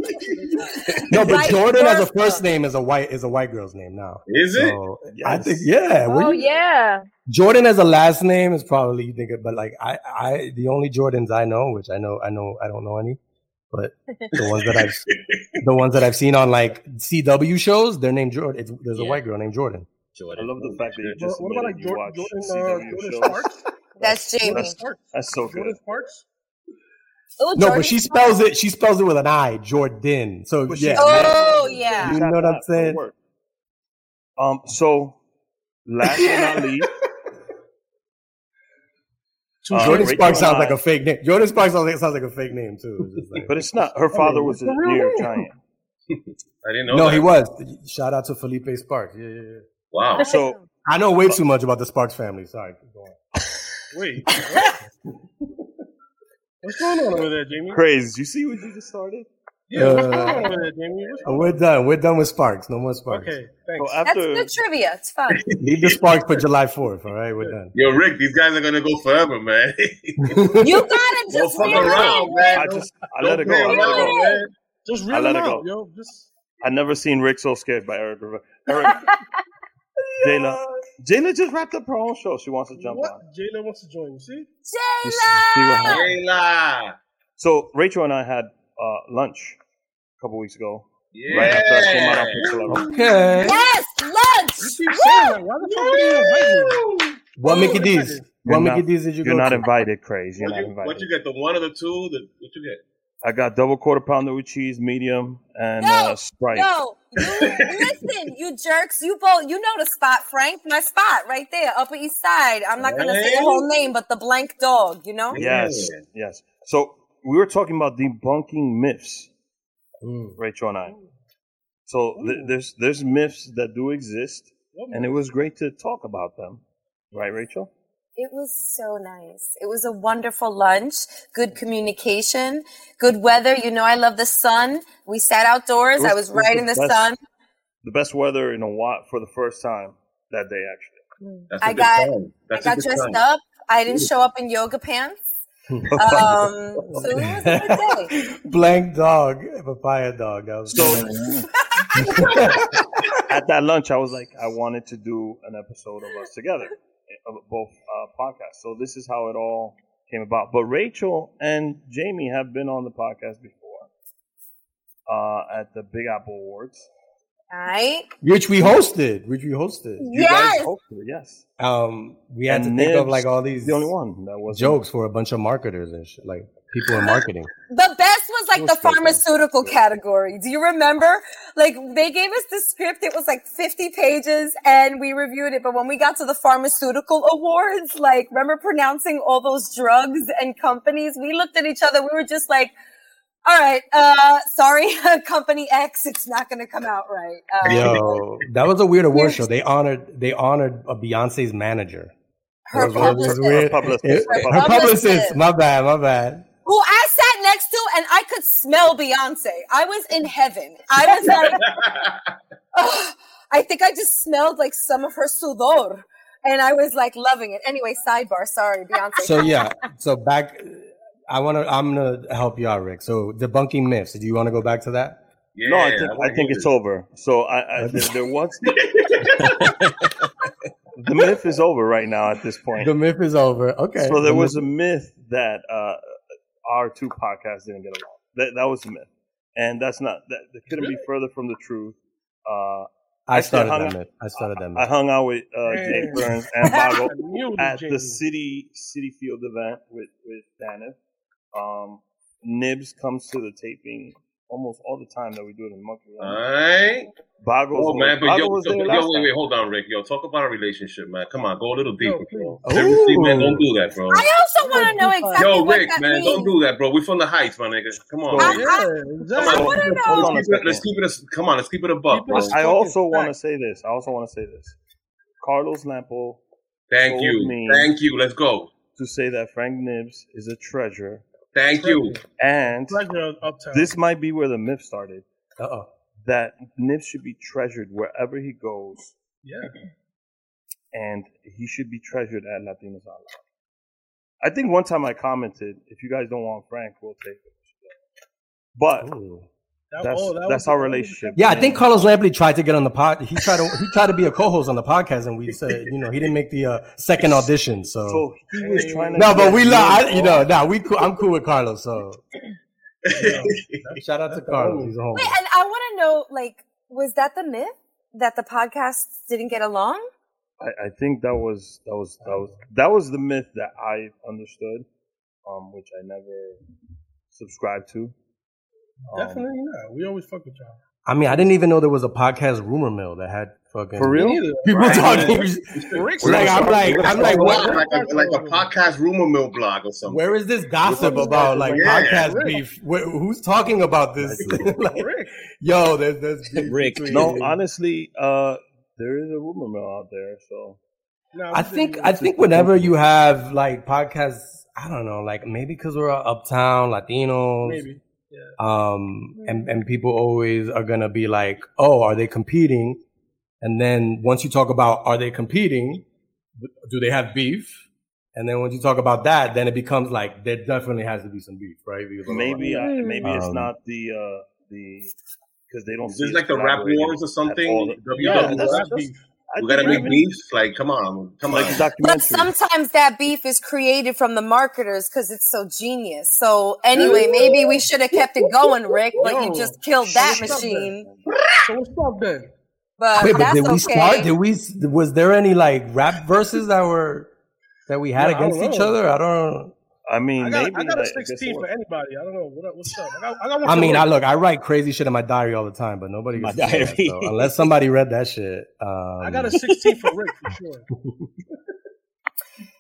No, but Right, Jordan as a first name is a white is a white girl's name now. Is it? So I think yeah. Oh you- yeah. Jordan as a last name is probably you think, it- but like I, I, the only Jordans I know, which I know, I know, I don't know any, but the ones that I've, the ones that I've seen on like CW shows, they're named Jordan. It's, there's a white girl named Jordan. Jordan. I love the fact that you just what about like admitted you Jordan, Jordan, uh, CW Jordan shows. Sparks? That's Jamie. Jordin Sparks. That's so good. Jordan good. Sparks? Oh, No, Jordan but she Sparks. spells it. She spells it with an I, Jordan. So But yeah, she's Oh, yeah. You know what I'm saying? Um. So, last but not least, uh, Jordin Sparks sounds like a fake name. Jordin Sparks sounds like, sounds like a fake name too. It's like- But it's not. Her father was a it's a real New York. Giant. I didn't know. no, that. he was. Shout out to Felipe Sparks. Yeah, yeah, yeah. Wow. So I know way too much about the Sparks family. Sorry. keep going. Wait. what? What's going on over there, Jamie? crazy. You see what you just started? Yeah, Uh, on over there, Jamie? What's we're done. We're done with Sparks. No more Sparks. Okay, So thanks. That's after good trivia. It's fun. Leave the Sparks for July 4th. All right, we're done. Yo, Rick, these guys are gonna go forever, man. You gotta Don't just fuck reel it around, man. I just I let it go. I let it go. man. Just I let it go. yo. Just I never seen Rick so scared by Eric Rivera. Eric, Jayla, Jayla just wrapped up her own show. She wants to jump what? on. Jayla wants to join. You see? You see see what happened? Layla. So Rachel and I had uh, lunch a couple weeks ago. Yeah. Right after I came out on Pixel Level. Okay. Yes, You lunch. keep saying that. Why the fuck did you invite me? What Mickey D's? You're What Mickey D's did you You're go not to? invited, Craze. You're What not you, invited. what you get? The one or the two? The, what you get? I got double quarter pounder with cheese, medium, and No, uh, Sprite. No, you listen, you jerks. You both, you know the spot, Frank. My spot right there, Upper East Side. I'm not gonna say the whole name, but the blank dog. You know. Yes, yes. So we were talking about debunking myths, Mm. Rachel and I. So th- there's there's myths that do exist, and it was great to talk about them, right, Rachel? It was so nice. It was a wonderful lunch, good communication, good weather. You know, I love the sun. We sat outdoors. Was- I was it was right the in the best- sun. The best weather in a while for the first time that day, actually. That's a I good got sign. I That's a got dressed sign. up. I didn't show up in yoga pants. Um, so it was a good day. Blank dog, papaya dog. That was So at that lunch, I was like, I wanted to do an episode of us together, of both uh, podcasts. So this is how it all came about. But Rachel and Jamie have been on the podcast before uh, at the Big Apple Awards. Right? which we hosted, which we hosted. You Yes. guys hosted yes. Um, we had And to think of like all these The only one that was jokes for a bunch of marketers and shit, like people in marketing. The best was like It the was good, pharmaceutical category. Do you remember? Like they gave us the script. It was like 50 pages and we reviewed it. But when we got to the pharmaceutical awards, like remember pronouncing all those drugs and companies? We looked at each other. We were just like, all right, uh, sorry, company X, it's not going to come out right. Uh, Yo, that was a weird award show. They honored they honored a Beyonce's manager. her It was- it was publicist, weird. Publicist. It- Her her publicist. publicist. My bad. My bad. who I sat next to and I could smell Beyonce. I was in heaven. I was like, Ugh, I think I just smelled like some of her sudor. And I was like loving it. Anyway, sidebar. Sorry, Beyonce. So yeah. So back. I want to. I'm gonna help you out, Rick. So debunking myths. Do you want to go back to that? Yeah, no, I think, wanna I think it's this. over. So I, I there, there was the myth is over right now at this point. The myth is over. Okay. So there The was a myth- myth that uh, our two podcasts didn't get along. That that was a myth, and that's not that. That couldn't be further from the truth. Uh, I started hung that out- myth. I started that myth. I hung out with uh, Jay Burns and Bago I knew it was at Jamie. the city city field event with with Danif. Um, Nibbs comes to the taping almost all the time that we do it in Monkey Room. Alright. Bago Oh man, but Bago yo, yo, yo, wait, wait, hold on, Rick. Yo, talk about a relationship, man. Come on, go a little deeper, bro. Seriously, man, don't do that, bro. I also want to know exactly what that means. Yo, what Rick, that man, means. don't do that, bro. We're from the heights, my nigga. Come on, So- man. Yeah, Come exactly. on. wanna know. Hold on Let's keep it, let's keep it a, come on, let's keep it above, buck, Keep it bro. a I fucking also want to say this. I also want to say this. Carlos Lampley Thank told you. me Thank you. Let's go. to say that Frank Nibbs is a treasure, Thank you. and Pleasure uptown. this might be where the myth started. Uh oh. That Nibbs should be treasured wherever he goes, yeah. and he should be treasured at Latinos Out Loud. I think one time I commented, "If you guys don't want Frank, we'll take it." But That, that's oh, that that's our relationship. Yeah, I think Carlos Lampley tried to get on the pod. He tried to he tried to be a co-host on the podcast, and we said, you know, he didn't make the uh, second audition. So, So he was trying to. no, but we me love, I, you know, Now nah, we cool, I'm cool with Carlos. So shout out to Carlos. He's a homie. Wait, and I want to know, like, was that the myth that the podcasts didn't get along? I, I think that was that was that was that was the myth that I understood, um, which I never subscribed to. Um, Definitely not. We always fuck with y'all. I mean, I didn't even know there was a podcast rumor mill that had fucking For real? Me people Right. talking. Rick's like I'm like I'm like what? like a, like a podcast rumor mill blog or something. Where is this gossip about like Yeah. podcast beef? Where, who's talking about this? Like, Rick. yo, there's there's beef Rick. between- No, honestly, uh, there is a rumor mill out there. So Nah, I we think I think whenever you have like podcasts, I don't know, like maybe because we're uptown Latinos, maybe. Yeah. um, and and people always are gonna be like, oh, are they competing? And then once you talk about are they competing, do they have beef? And then once you talk about that, then it becomes like there definitely has to be some beef, right? Because maybe I, maybe it's Um, not the uh, the because they don't. Is this us like the rap wars or at something? all. Yeah, that's that's- beef. I we gotta think make maybe- beefs. Like, come on, come like on. But sometimes that beef is created from the marketers because it's so genius. So anyway, maybe we should have kept it going, Rick, but you just killed that shut up then. machine. So what's up then? But Wait, but that's did we okay. start? Did we? Was there any like rap verses that were that we had Yeah, against each other? I don't. I mean, I got, maybe I got a like, 16 for anybody. I don't know what, what's up. I got, I got one I mean, Rick. I look, I write crazy shit in my diary all the time, but nobody My gets that, diary. so unless somebody read that shit. Um, I got a 16 for Rick for sure.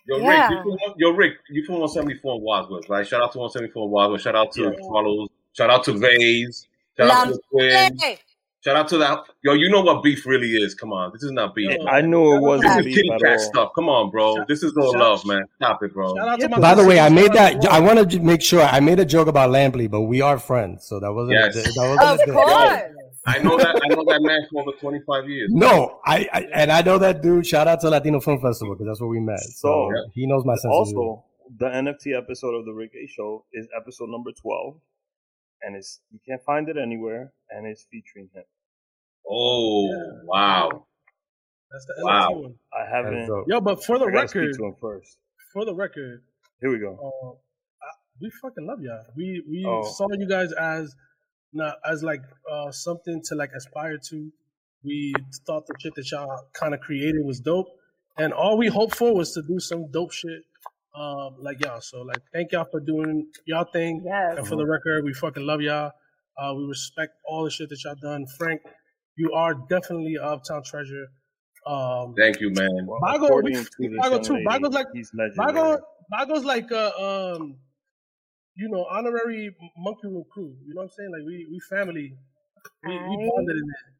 Yo, Yeah. Rick, you from, yo, Rick, you from 174 in Wadsworth, right? Shout out to 174 in Wadsworth. Shout out to Yeah. Carlos. Shout out to Vase. Shout out to the Twins. Hey, Shout out to that. Yo, you know what beef really is. Come on. This is not beef. Yo, I knew it Shout out wasn't This is beef kitty at cat all. stuff. Come on, bro. Shout- This is all shout- love, man. Stop it, bro. Shout out to my By the way, I made that. I to wanted to make sure I made a joke about Lampley, but we are friends, so that wasn't. Yes. That wasn't of a dig. course. I know that I know that man for over 25 years. No, I, I and I know that dude. Shout out to Latino Film Festival because that's where we met. So, So, he knows my sense of. Also, the NFT episode of the Rick H Show is episode number 12, and it's you can't find it anywhere, and it's featuring him. Oh wow! That's the Wow. NFT one. I haven't. Yo, but for the I gotta speak record, to him first. for the record, Here we go. uh, I- we fucking love y'all. We we Oh. saw you guys as not as like uh, something to like aspire to. We thought the shit that y'all kind of created was dope, and all we hoped for was to do some dope shit um, like y'all. So like, thank y'all for doing y'all thing. Yes. And for the record, we fucking love y'all. Uh, we respect all the shit that y'all done. Frank, you are definitely a uptown treasure. Um, Thank you, man. Well, Bago, according we- to Bago too. lady, Bago's like he's legendary. Bago, Bago's like a um, you know, honorary monkey room crew. You know what I'm saying? Like we we family. We, we bonded in there.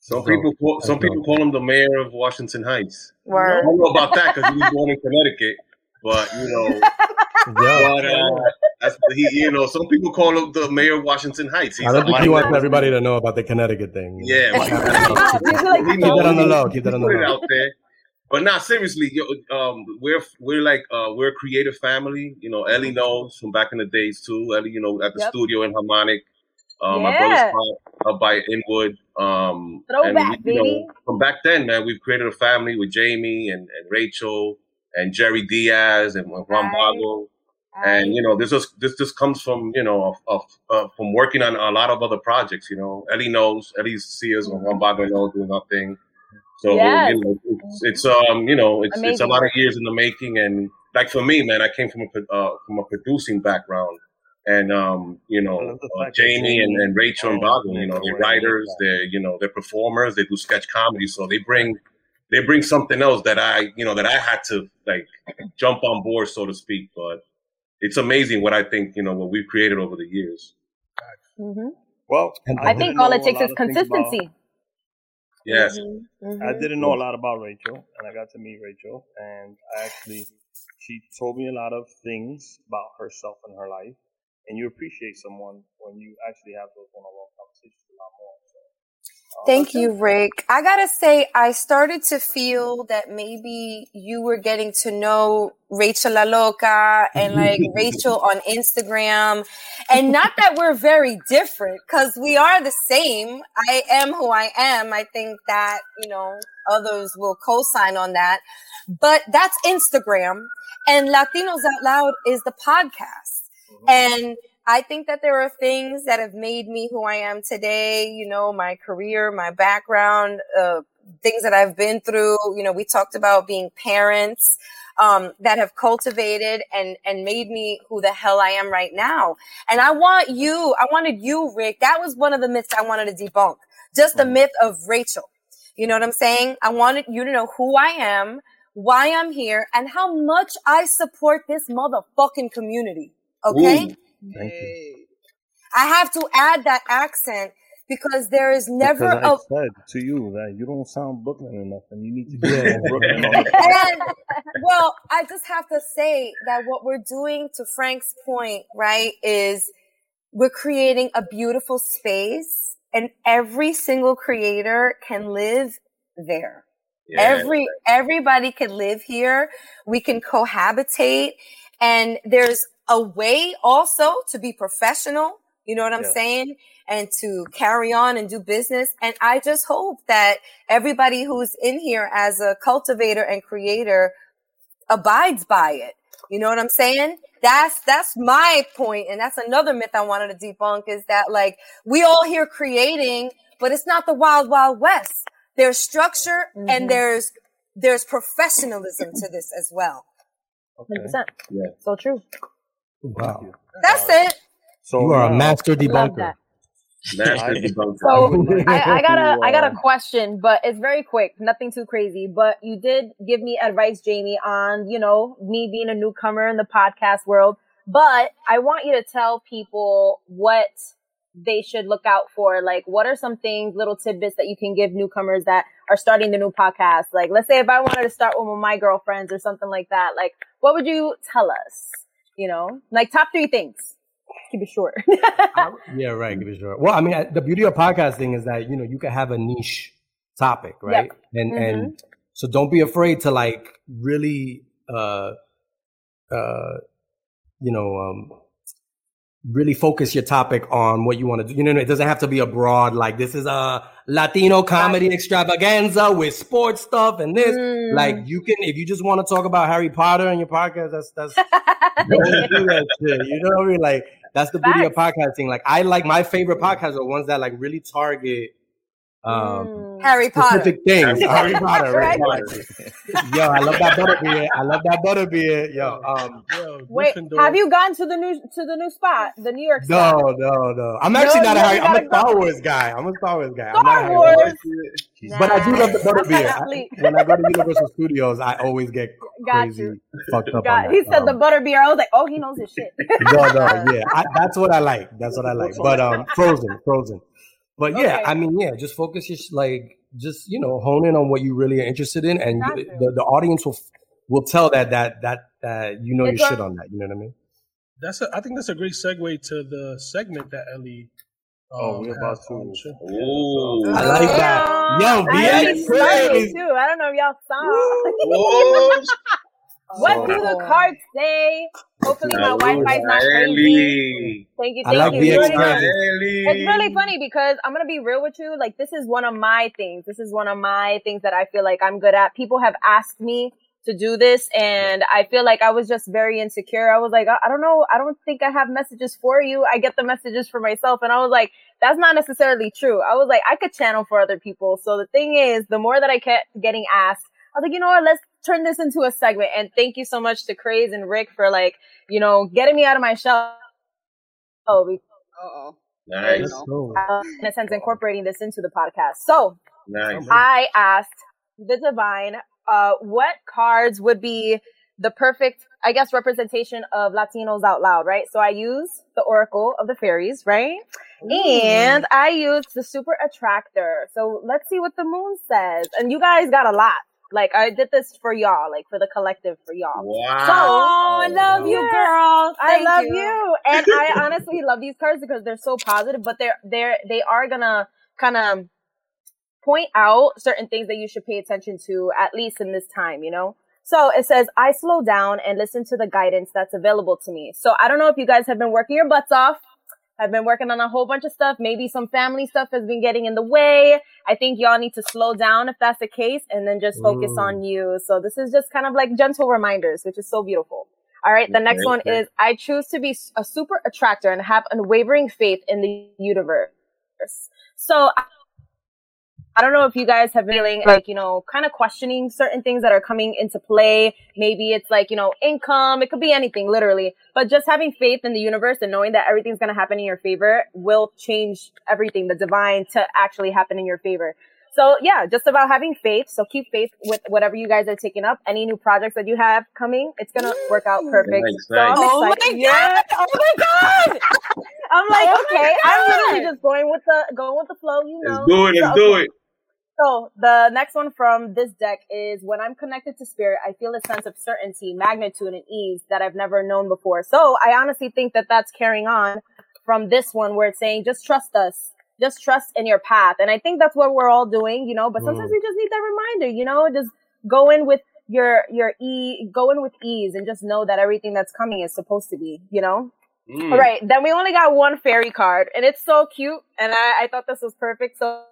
Some people call, some people call him the mayor of Washington Heights. I don't know about that because he was born in Connecticut, but you know, Yeah. but uh, that's, he, you know, some people call him the mayor of Washington Heights. He's I don't think he wants everybody to know about the Connecticut thing. Yeah, like, Keep that on the low, keep that on the put it low. out there. But nah, seriously, yo, um, we're we're like uh, we're a creative family. You know, Eli knows from back in the days too. Eli, you know, at the Yep. studio in Harmonic. Uh, My brother's spot up by Inwood. Um, Throwback, and, you know, from back then, man, we've created a family with Jamie and, and Rachel and Jerry Diaz and Juan Right. Bago. And you know, this is this just comes from you know of, of uh, from working on a lot of other projects. You know, Eli knows, Eli sees, and Juan Bago knows doing our thing. So Yes. you know, it's, it's um you know it's it's a lot of years in the making, and like for me, man, I came from a uh, from a producing background, and um you know I love the uh, Jamie and, and Rachel and Oh, Bago, you know, they're writers, they're you know they're performers, they do sketch comedy, so they bring they bring something else that I you know that I had to like jump on board, so to speak, but. It's amazing what I think, you know, what we've created over the years. Mhm. Well, And- I think all it takes is of things about- consistency. Yes. Mhm. I Mhm. didn't know a lot about Rachel, and I got to meet Rachel, and I actually, she told me a lot of things about herself and her life, and you appreciate someone when you actually have those one-on-one conversations a lot more. So, Thank you, Rick. I gotta say, I started to feel that maybe you were getting to know Rachel La Loca and like Rachel on Instagram. And not that we're very different, because we are the same. I am who I am. I think that, you know, others will co sign on that. But that's Instagram. And Latinos Out Loud is the podcast. Mm-hmm. And I think that there are things that have made me who I am today, you know, my career, my background, uh, things that I've been through. You know, we talked about being parents, um, that have cultivated and, and made me who the hell I am right now. And I want you, I wanted you, Rick. That was one of the myths I wanted to debunk. Just the myth of Rachel. You know what I'm saying? I wanted you to know who I am, why I'm here, and how much I support this motherfucking community. Okay? Ooh. Thank you. I have to add that accent because there is never because a I said to you that you don't sound Brooklyn enough, and you need to be Yeah. Brooklyn and well, I just have to say that what we're doing to Frank's point, right, is we're creating a beautiful space and every single creator can live there. Yeah. Every everybody can live here. We can cohabitate and there's a way also to be professional, you know what I'm Yes. saying? And to carry on and do business. And I just hope that everybody who's in here as a cultivator and creator abides by it. You know what I'm saying? That's that's my point, and that's another myth I wanted to debunk is that like we all here creating, but it's not the wild wild west. There's structure Mhm. and there's there's professionalism to this as well. Okay. 100%. Yeah. So true. Wow. That's it. So You are a now- master Love debunker. that. Master debunker. So I, I got a I got uh, a question, but it's very quick, nothing too crazy. But you did give me advice, Jamie, on you know me being a newcomer in the podcast world. But I want you to tell people what they should look out for. Like, what are some things, little tidbits that you can give newcomers that are starting the new podcast? Like, let's say if I wanted to start one with my girlfriends or something like that. Like, what would you tell us? You know, like top three things. Keep it short. Yeah, right. Give it short. Well, I mean, I- the beauty of podcasting is that you know you can have a niche topic, right? And and so don't be afraid to like really, uh, uh, you know, um, really focus your topic on what you want to do. You know, it doesn't have to be a broad like this is a Latino comedy extravaganza with sports stuff and this. Mm. Like you can, if you just want to talk about Harry Potter in your podcast, that's that's don't do that shit. You know what I mean? Like that's the beauty of podcasting. Like I like my favorite podcasts are ones that like really target um Harry Potter. specific things. Harry Potter, right? Right. Like, yo, I love that butterbeer. I love that butterbeer. Yo, um, Yo, Wait, Gryffindor. have you gone to the new to the new spot, the New York no, spot? no, no. I'm actually No, not a Harry. I'm a Star. Wars guy. I'm a Star Wars guy. I'm not Star Wars. Potter. But I do love the butterbeer. I- when I go to Universal Studios, I always get Got crazy you. fucked up. God, on he that. said the Um, butter beer. I was like, oh, he knows his shit. no, no, yeah, I, that's what I like. That's what I like. But um, frozen, frozen. But yeah, Okay. I mean, yeah, just focus your like, just you know, hone in on what you really are interested in, and Got you, you. the, the audience will will tell that that that that you know It's your shit on that. You know what I mean? That's a, I think that's a great segue to the segment that Eli. Oh, um, we're about to. the show. Ooh. I like that. Yo, I BX really crazy. too. I don't know if y'all saw. What do the cards say? Hopefully my Wi-Fi's not crazy. Thank you, I thank like you. BX Really good. It's really funny because I'm gonna be real with you. Like this is one of my things. This is one of my things that I feel like I'm good at. People have asked me to do this and I feel like I was just very insecure. I was like, I I don't know. I don't think I have messages for you. I get the messages for myself. And I was like, that's not necessarily true. I was like, I could channel for other people. So the thing is, the more that I kept getting asked, I was like, you know what? Let's turn this into a segment. And thank you so much to Craze and Rick for like, you know, getting me out of my shell. Oh, we- Uh-oh. Nice. Let's go. uh, in a sense, incorporating this into the podcast. So Nice. I asked the divine, uh, what cards would be the perfect, I guess, representation of Latinos out loud, right? So I use the Oracle of the Fairies, right? And I used the Super Attractor. So let's see what the moon says. And you guys got a lot. Like I did this for y'all, like for the collective for y'all. Wow. Oh, I love you, Yeah. girl. I Thank love you. And I honestly love these cards because they're so positive, but they're they're they are gonna kind of point out certain things that you should pay attention to at least in this time, you know? So it says, I slow down and listen to the guidance that's available to me. So I don't know if you guys have been working your butts off. I've been working on a whole bunch of stuff. Maybe some family stuff has been getting in the way. I think y'all need to slow down if that's the case and then just focus on you. So this is just kind of like gentle reminders, which is so beautiful. All right. The next one is I choose to be a super attractor and have unwavering faith in the universe. So I- I don't know if you guys have been feeling like, you know, kind of questioning certain things that are coming into play. Maybe it's like, you know, income. It could be anything, literally. But just having faith in the universe and knowing that everything's going to happen in your favor will change everything, the divine to actually happen in your favor. So yeah, just about having faith. So keep faith with whatever you guys are taking up. Any new projects that you have coming, it's gonna work out perfect. Nice, So I'm nice. Oh my excited. Yeah. god! Oh my god! I'm like, Oh okay, I'm literally just going with the going with the flow, you know. Let's do it. Let's So, do it. So the next one from this deck is when I'm connected to spirit, I feel a sense of certainty, magnitude, and ease that I've never known before. So I honestly think that that's carrying on from this one where it's saying, just trust us. Just trust in your path. And I think that's what we're all doing, you know, but sometimes Mm. we just need that reminder, you know, just go in with your, your e, go in with ease and just know that everything that's coming is supposed to be, you know? Mm. All right. Then we only got one fairy card and it's so cute. And I, I thought this was perfect. So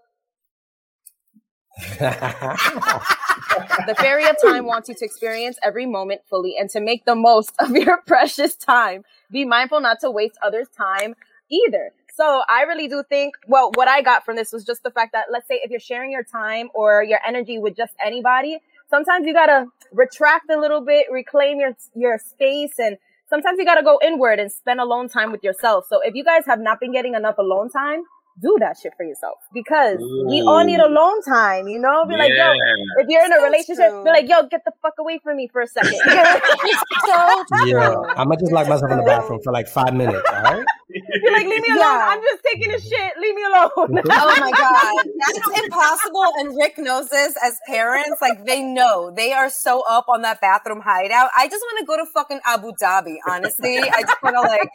The fairy of time wants you to experience every moment fully and to make the most of your precious time. Be mindful not to waste others' time either. So I really do think, well, what I got from this was just the fact that let's say if you're sharing your time or your energy with just anybody, sometimes you gotta retract a little bit, reclaim your, your space and sometimes you gotta go inward and spend alone time with yourself. So if you guys have not been getting enough alone time, do that shit for yourself because we all need Ooh. alone time, you know? Be like, yo, if you're in a So relationship, true. be like, yo, get the fuck away from me for a second. so yeah. I'm gonna just lock myself in the bathroom for like five minutes. All right. You're like, leave me alone. Yeah. I'm just taking a shit. Leave me alone. Oh my god, that's impossible. And Rick knows this as parents. Like they know they are so up on that bathroom hideout. I just want to go to fucking Abu Dhabi. Honestly, I just want to like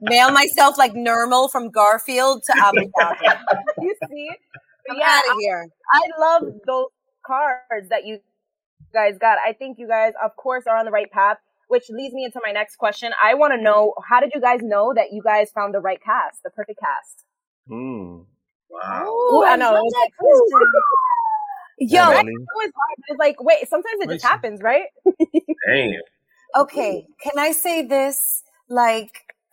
mail myself like Nermal from Garfield to Abu Dhabi. you see? I'm yeah, out of here. I love those cards that you guys got. I think you guys, of course, are on the right path, which leads me into my next question. I want to know how did you guys know that you guys found the right cast, the perfect cast? Mm. Wow. Ooh, I know. love that like, question. Yo, Right? Eli. Always hard, It's like, wait, sometimes it just happens, right? Damn. okay, can I say this? Like,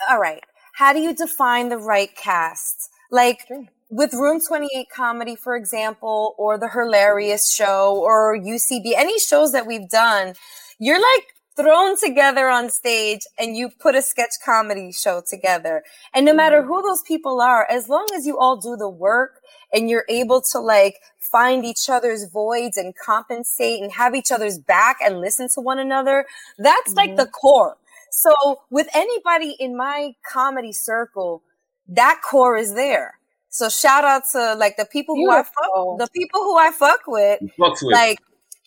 all right, how do you define the right cast? Like, Sure. with Room 28 comedy, for example, or the Hilarious Show, or UCB, any shows that we've done, you're like thrown together on stage and you put a sketch comedy show together. And no matter mm. who those people are, as long as you all do the work and you're able to like find each other's voids and compensate and have each other's back and listen to one another, that's like the mm-hmm. core. So with anybody in my comedy circle, that core is there. So shout out to like the people who I fuck, the people who I fuck with. Fucks with. Like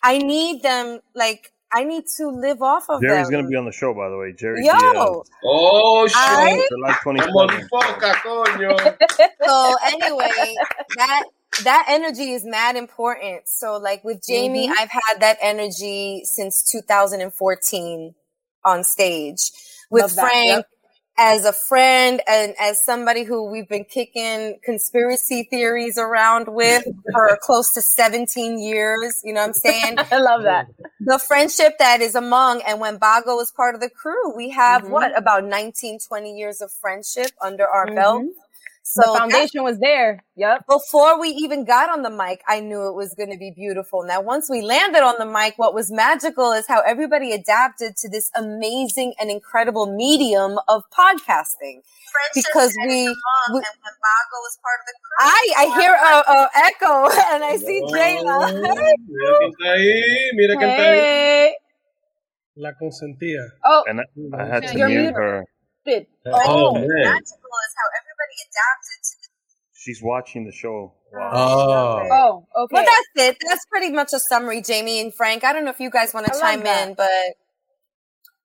I need them. Like I need to live off of Jerry's them. gonna be on the show, by the way. Jerry Yo, Diaz, um, oh, shit. I- July Como 27th. foca, coño. so anyway, that that energy is mad important. So like with Jamie, mm-hmm. I've had that energy since 2014 on stage. With Love Frank, yep. As a friend and as somebody who we've been kicking conspiracy theories around with for close to 17 years, you know what I'm saying? I love that. the friendship that is among and when Bago was part of the crew, we have Mhm. what about 19, 20 years of friendship under our Mhm. belt. So the that- foundation was there. Yep. before we even got on the mic, I knew it was going to be beautiful. Now, once we landed on the mic, what was magical is how everybody adapted to this amazing and incredible medium of podcasting. Because we, we I, I hear a, a echo and I see Jayla. Mira quién está ahí, mira quién está ahí. La consentía. Oh, And I, I had to You're mute her. Shit. Oh, man. magical is how everybody adapted to She's watching the show. Wow. Oh, Oh, okay. Well, that's it. That's pretty much a summary, Jamie and Frank. I don't know if you guys want to love chime that. in, but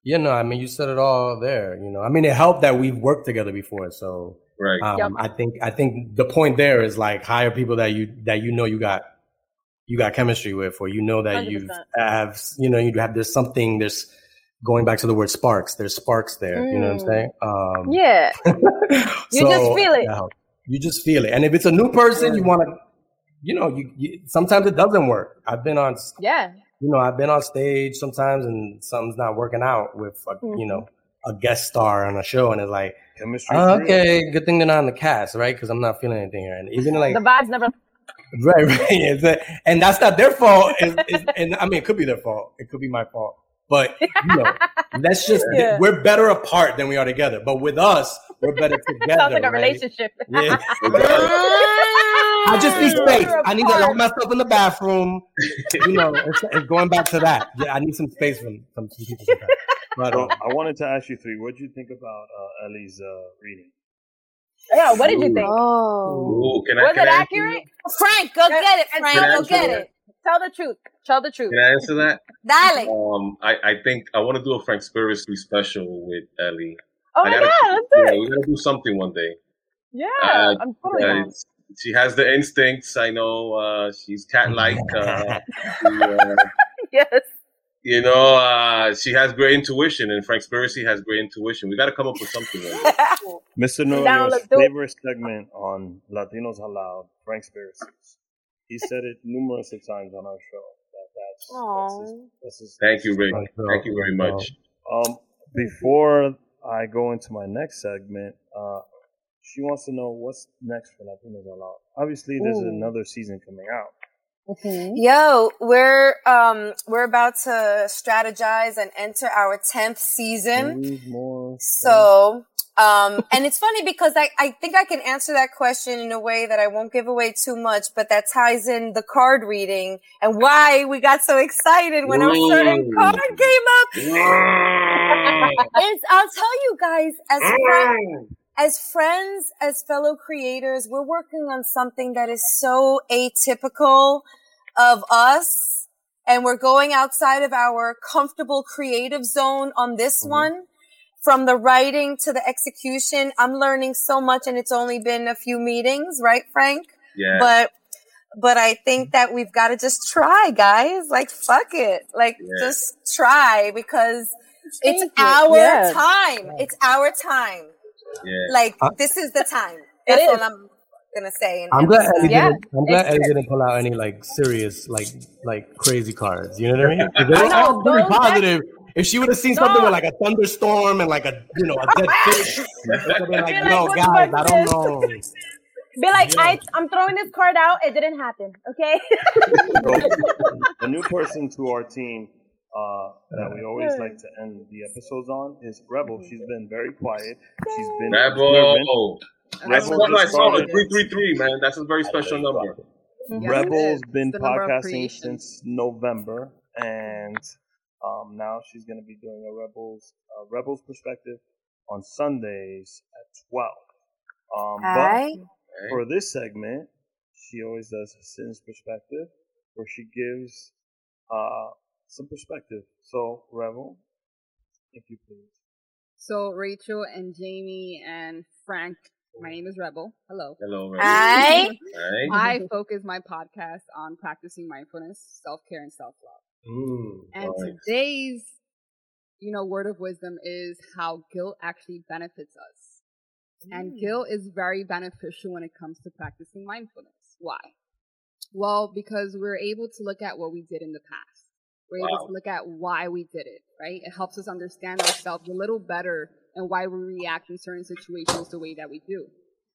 you know, I mean, you said it all there. You know, I mean, it helped that we've worked together before. So Right. um, Yep. I think I think the point there is like hire people that you that you know you got you got chemistry with, or you know that you 100%. have you know you have there's something there's going back to the word sparks. There's sparks there. You know what I'm Mm. saying? Um, yeah. You just feel it. yeah, you just feel it. And if it's a new person, you want to, you know, you, you sometimes it doesn't work. I've been on, Yeah. you know, I've been on stage sometimes and something's not working out with, a, you know, a guest star on a show, and it's like, Chemistry. oh, is okay, good thing they're not in the cast, right? Because I'm not feeling anything here. And even like, The vibes never. right, right, and that's not their fault. It's, it's, and I mean, it could be their fault. It could be my fault. But you know, let's just Yeah. we're better apart than we are together. But with us, we're better together. Sounds like a right? relationship. Yeah. I just need space. I need to lock myself in the bathroom. You know, it's, it's going back to that. Yeah, I need some space from from some people. But um, I wanted to ask you three. What did you think about uh, Eli's uh, reading? yeah. What did you think? oh, Ooh, can I, Was can it I answer accurate? Frank, go get it, Frank, go get it. Tell the truth. Tell the truth. Can I answer that? Dale. Um, I, I think I want to do a Frank Spiritually special with Eli. Oh I my gotta, god, let's do it. we gotta do something one day. Yeah, Uh, I'm totally Uh, she has the instincts. I know. Uh, she's cat-like. Uh, she, uh, Yes. you know, uh, she has great intuition, and Frank Spiracy has great intuition. We got to come up with something. Like. Mr. Down, Noel's let's do it. favorite segment on Latinos Out Loud, Frank Spiracies. He said it numerous of times on our show. That that's, that's, his, that's his, Thank you, Rick. Thank you. Thank you very much. Um, before I go into my next segment, uh, she wants to know what's next for Latinos Out Loud. Obviously, there's Ooh. another season coming out. Yo, we're um we're about to strategize and enter our tenth season. More. So um and it's funny because I, I think I can answer that question in a way that I won't give away too much, but that ties in the card reading and why we got so excited when our certain card came up. I'll tell you guys as Frank as friends, as fellow creators, we're working on something that is so atypical of us. And we're going outside of our comfortable creative zone on this Mm-hmm. one. From the writing to the execution, I'm learning so much and it's only been a few meetings, right, Frank? Yeah. But, but I think that we've got to just try, guys. Like, fuck it. Like, Yeah. just try because it's Thank you. our Yeah. time. It's our time. yeah. Like Uh, this is the time. It That's is. all I'm gonna say. and I'm glad emphasize. Eli Yeah, didn't. I'm glad Eli didn't pull out any like serious, like like crazy cards. You know what I mean? they I know, all very those- positive. If she would have seen something with like a thunderstorm and like a you know a dead fish, it would have been like, You're like, no, guys, I don't know. Be like, I, I'm throwing this card out. It didn't happen. Okay. So, a new person to our team uh, that we always like to end the episodes on is Rebel. She's been very quiet. She's been observant. Rebel. That's Rebel what I saw. started. Three three three, man. That's a very special number. Yes, Rebel's it is. been It's the number of podcasting since November, and um, now she's going to be doing a Rebels uh, Rebels perspective on Sundays at twelve. Um, Aye. but for this segment, she always does a citizen's perspective, where she gives uh, some perspective. So, Rebel, if you please. So Rachel and Jamie and Frank, my name is Rebel. Hello. Hello, Rebel. Aye. Aye. I focus my podcast on practicing mindfulness, self care, and self love. Mm. And Nice. today's, you know, word of wisdom is how guilt actually benefits us. And guilt is very beneficial when it comes to practicing mindfulness. Why? Well, because we're able to look at what we did in the past. We're able to look at why we did it, right? It helps us understand ourselves a little better and why we react in certain situations the way that we do.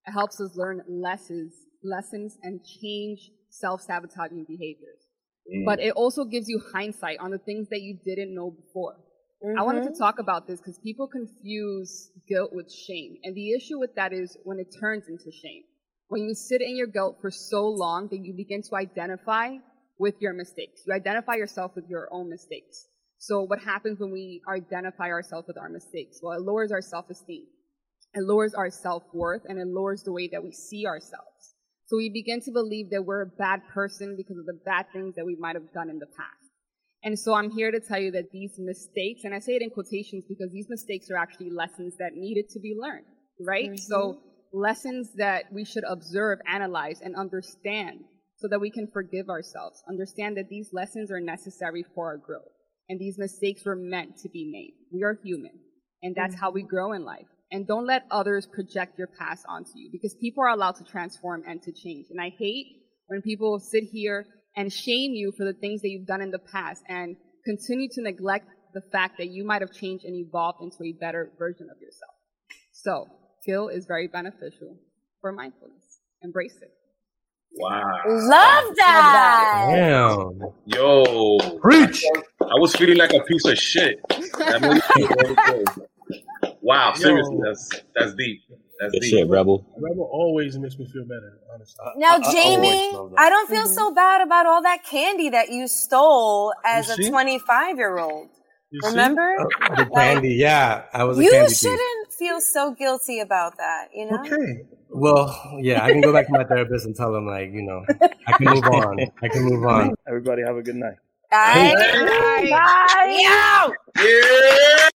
It helps us learn lessons, lessons and change self-sabotaging behaviors Mm. but it also gives you hindsight on the things that you didn't know before. I wanted Mm-hmm. to talk about this because people confuse guilt with shame. And the issue with that is when it turns into shame. When you sit in your guilt for so long that you begin to identify with your mistakes. You identify yourself with your own mistakes. So what happens when we identify ourselves with our mistakes? Well, it lowers our self-esteem. It lowers our self-worth and it lowers the way that we see ourselves. So we begin to believe that we're a bad person because of the bad things that we might have done in the past. And so I'm here to tell you that these mistakes, and I say it in quotations because these mistakes are actually lessons that needed to be learned, right? Mm-hmm. So lessons that we should observe, analyze, and understand so that we can forgive ourselves. Understand that these lessons are necessary for our growth. And these mistakes were meant to be made. We are human. And that's mm. how we grow in life. And don't let others project your past onto you because people are allowed to transform and to change. And I hate when people sit here and shame you for the things that you've done in the past and continue to neglect the fact that you might have changed and evolved into a better version of yourself. So, guilt is very beneficial for mindfulness. Embrace it. Wow. Love that. Damn. Yo. Preach. I was feeling like a piece of shit. That made me feel really good. Wow, seriously, that's that's deep. That's Good deep. shit, Rebel. Rebel always makes me feel better, honestly. Now, I- I Jamie, always love that. I don't feel mm-hmm. so bad about all that candy that you stole as You a 25 year old. You see? Remember? Uh, the candy, yeah. I was a You candy thief. shouldn't feel so guilty about that, you know? Okay. Well, yeah, I can go back to my therapist and tell him like, you know, I can move on. I can move on. Everybody have a good night. Bye. Bye. Yo! Yeah.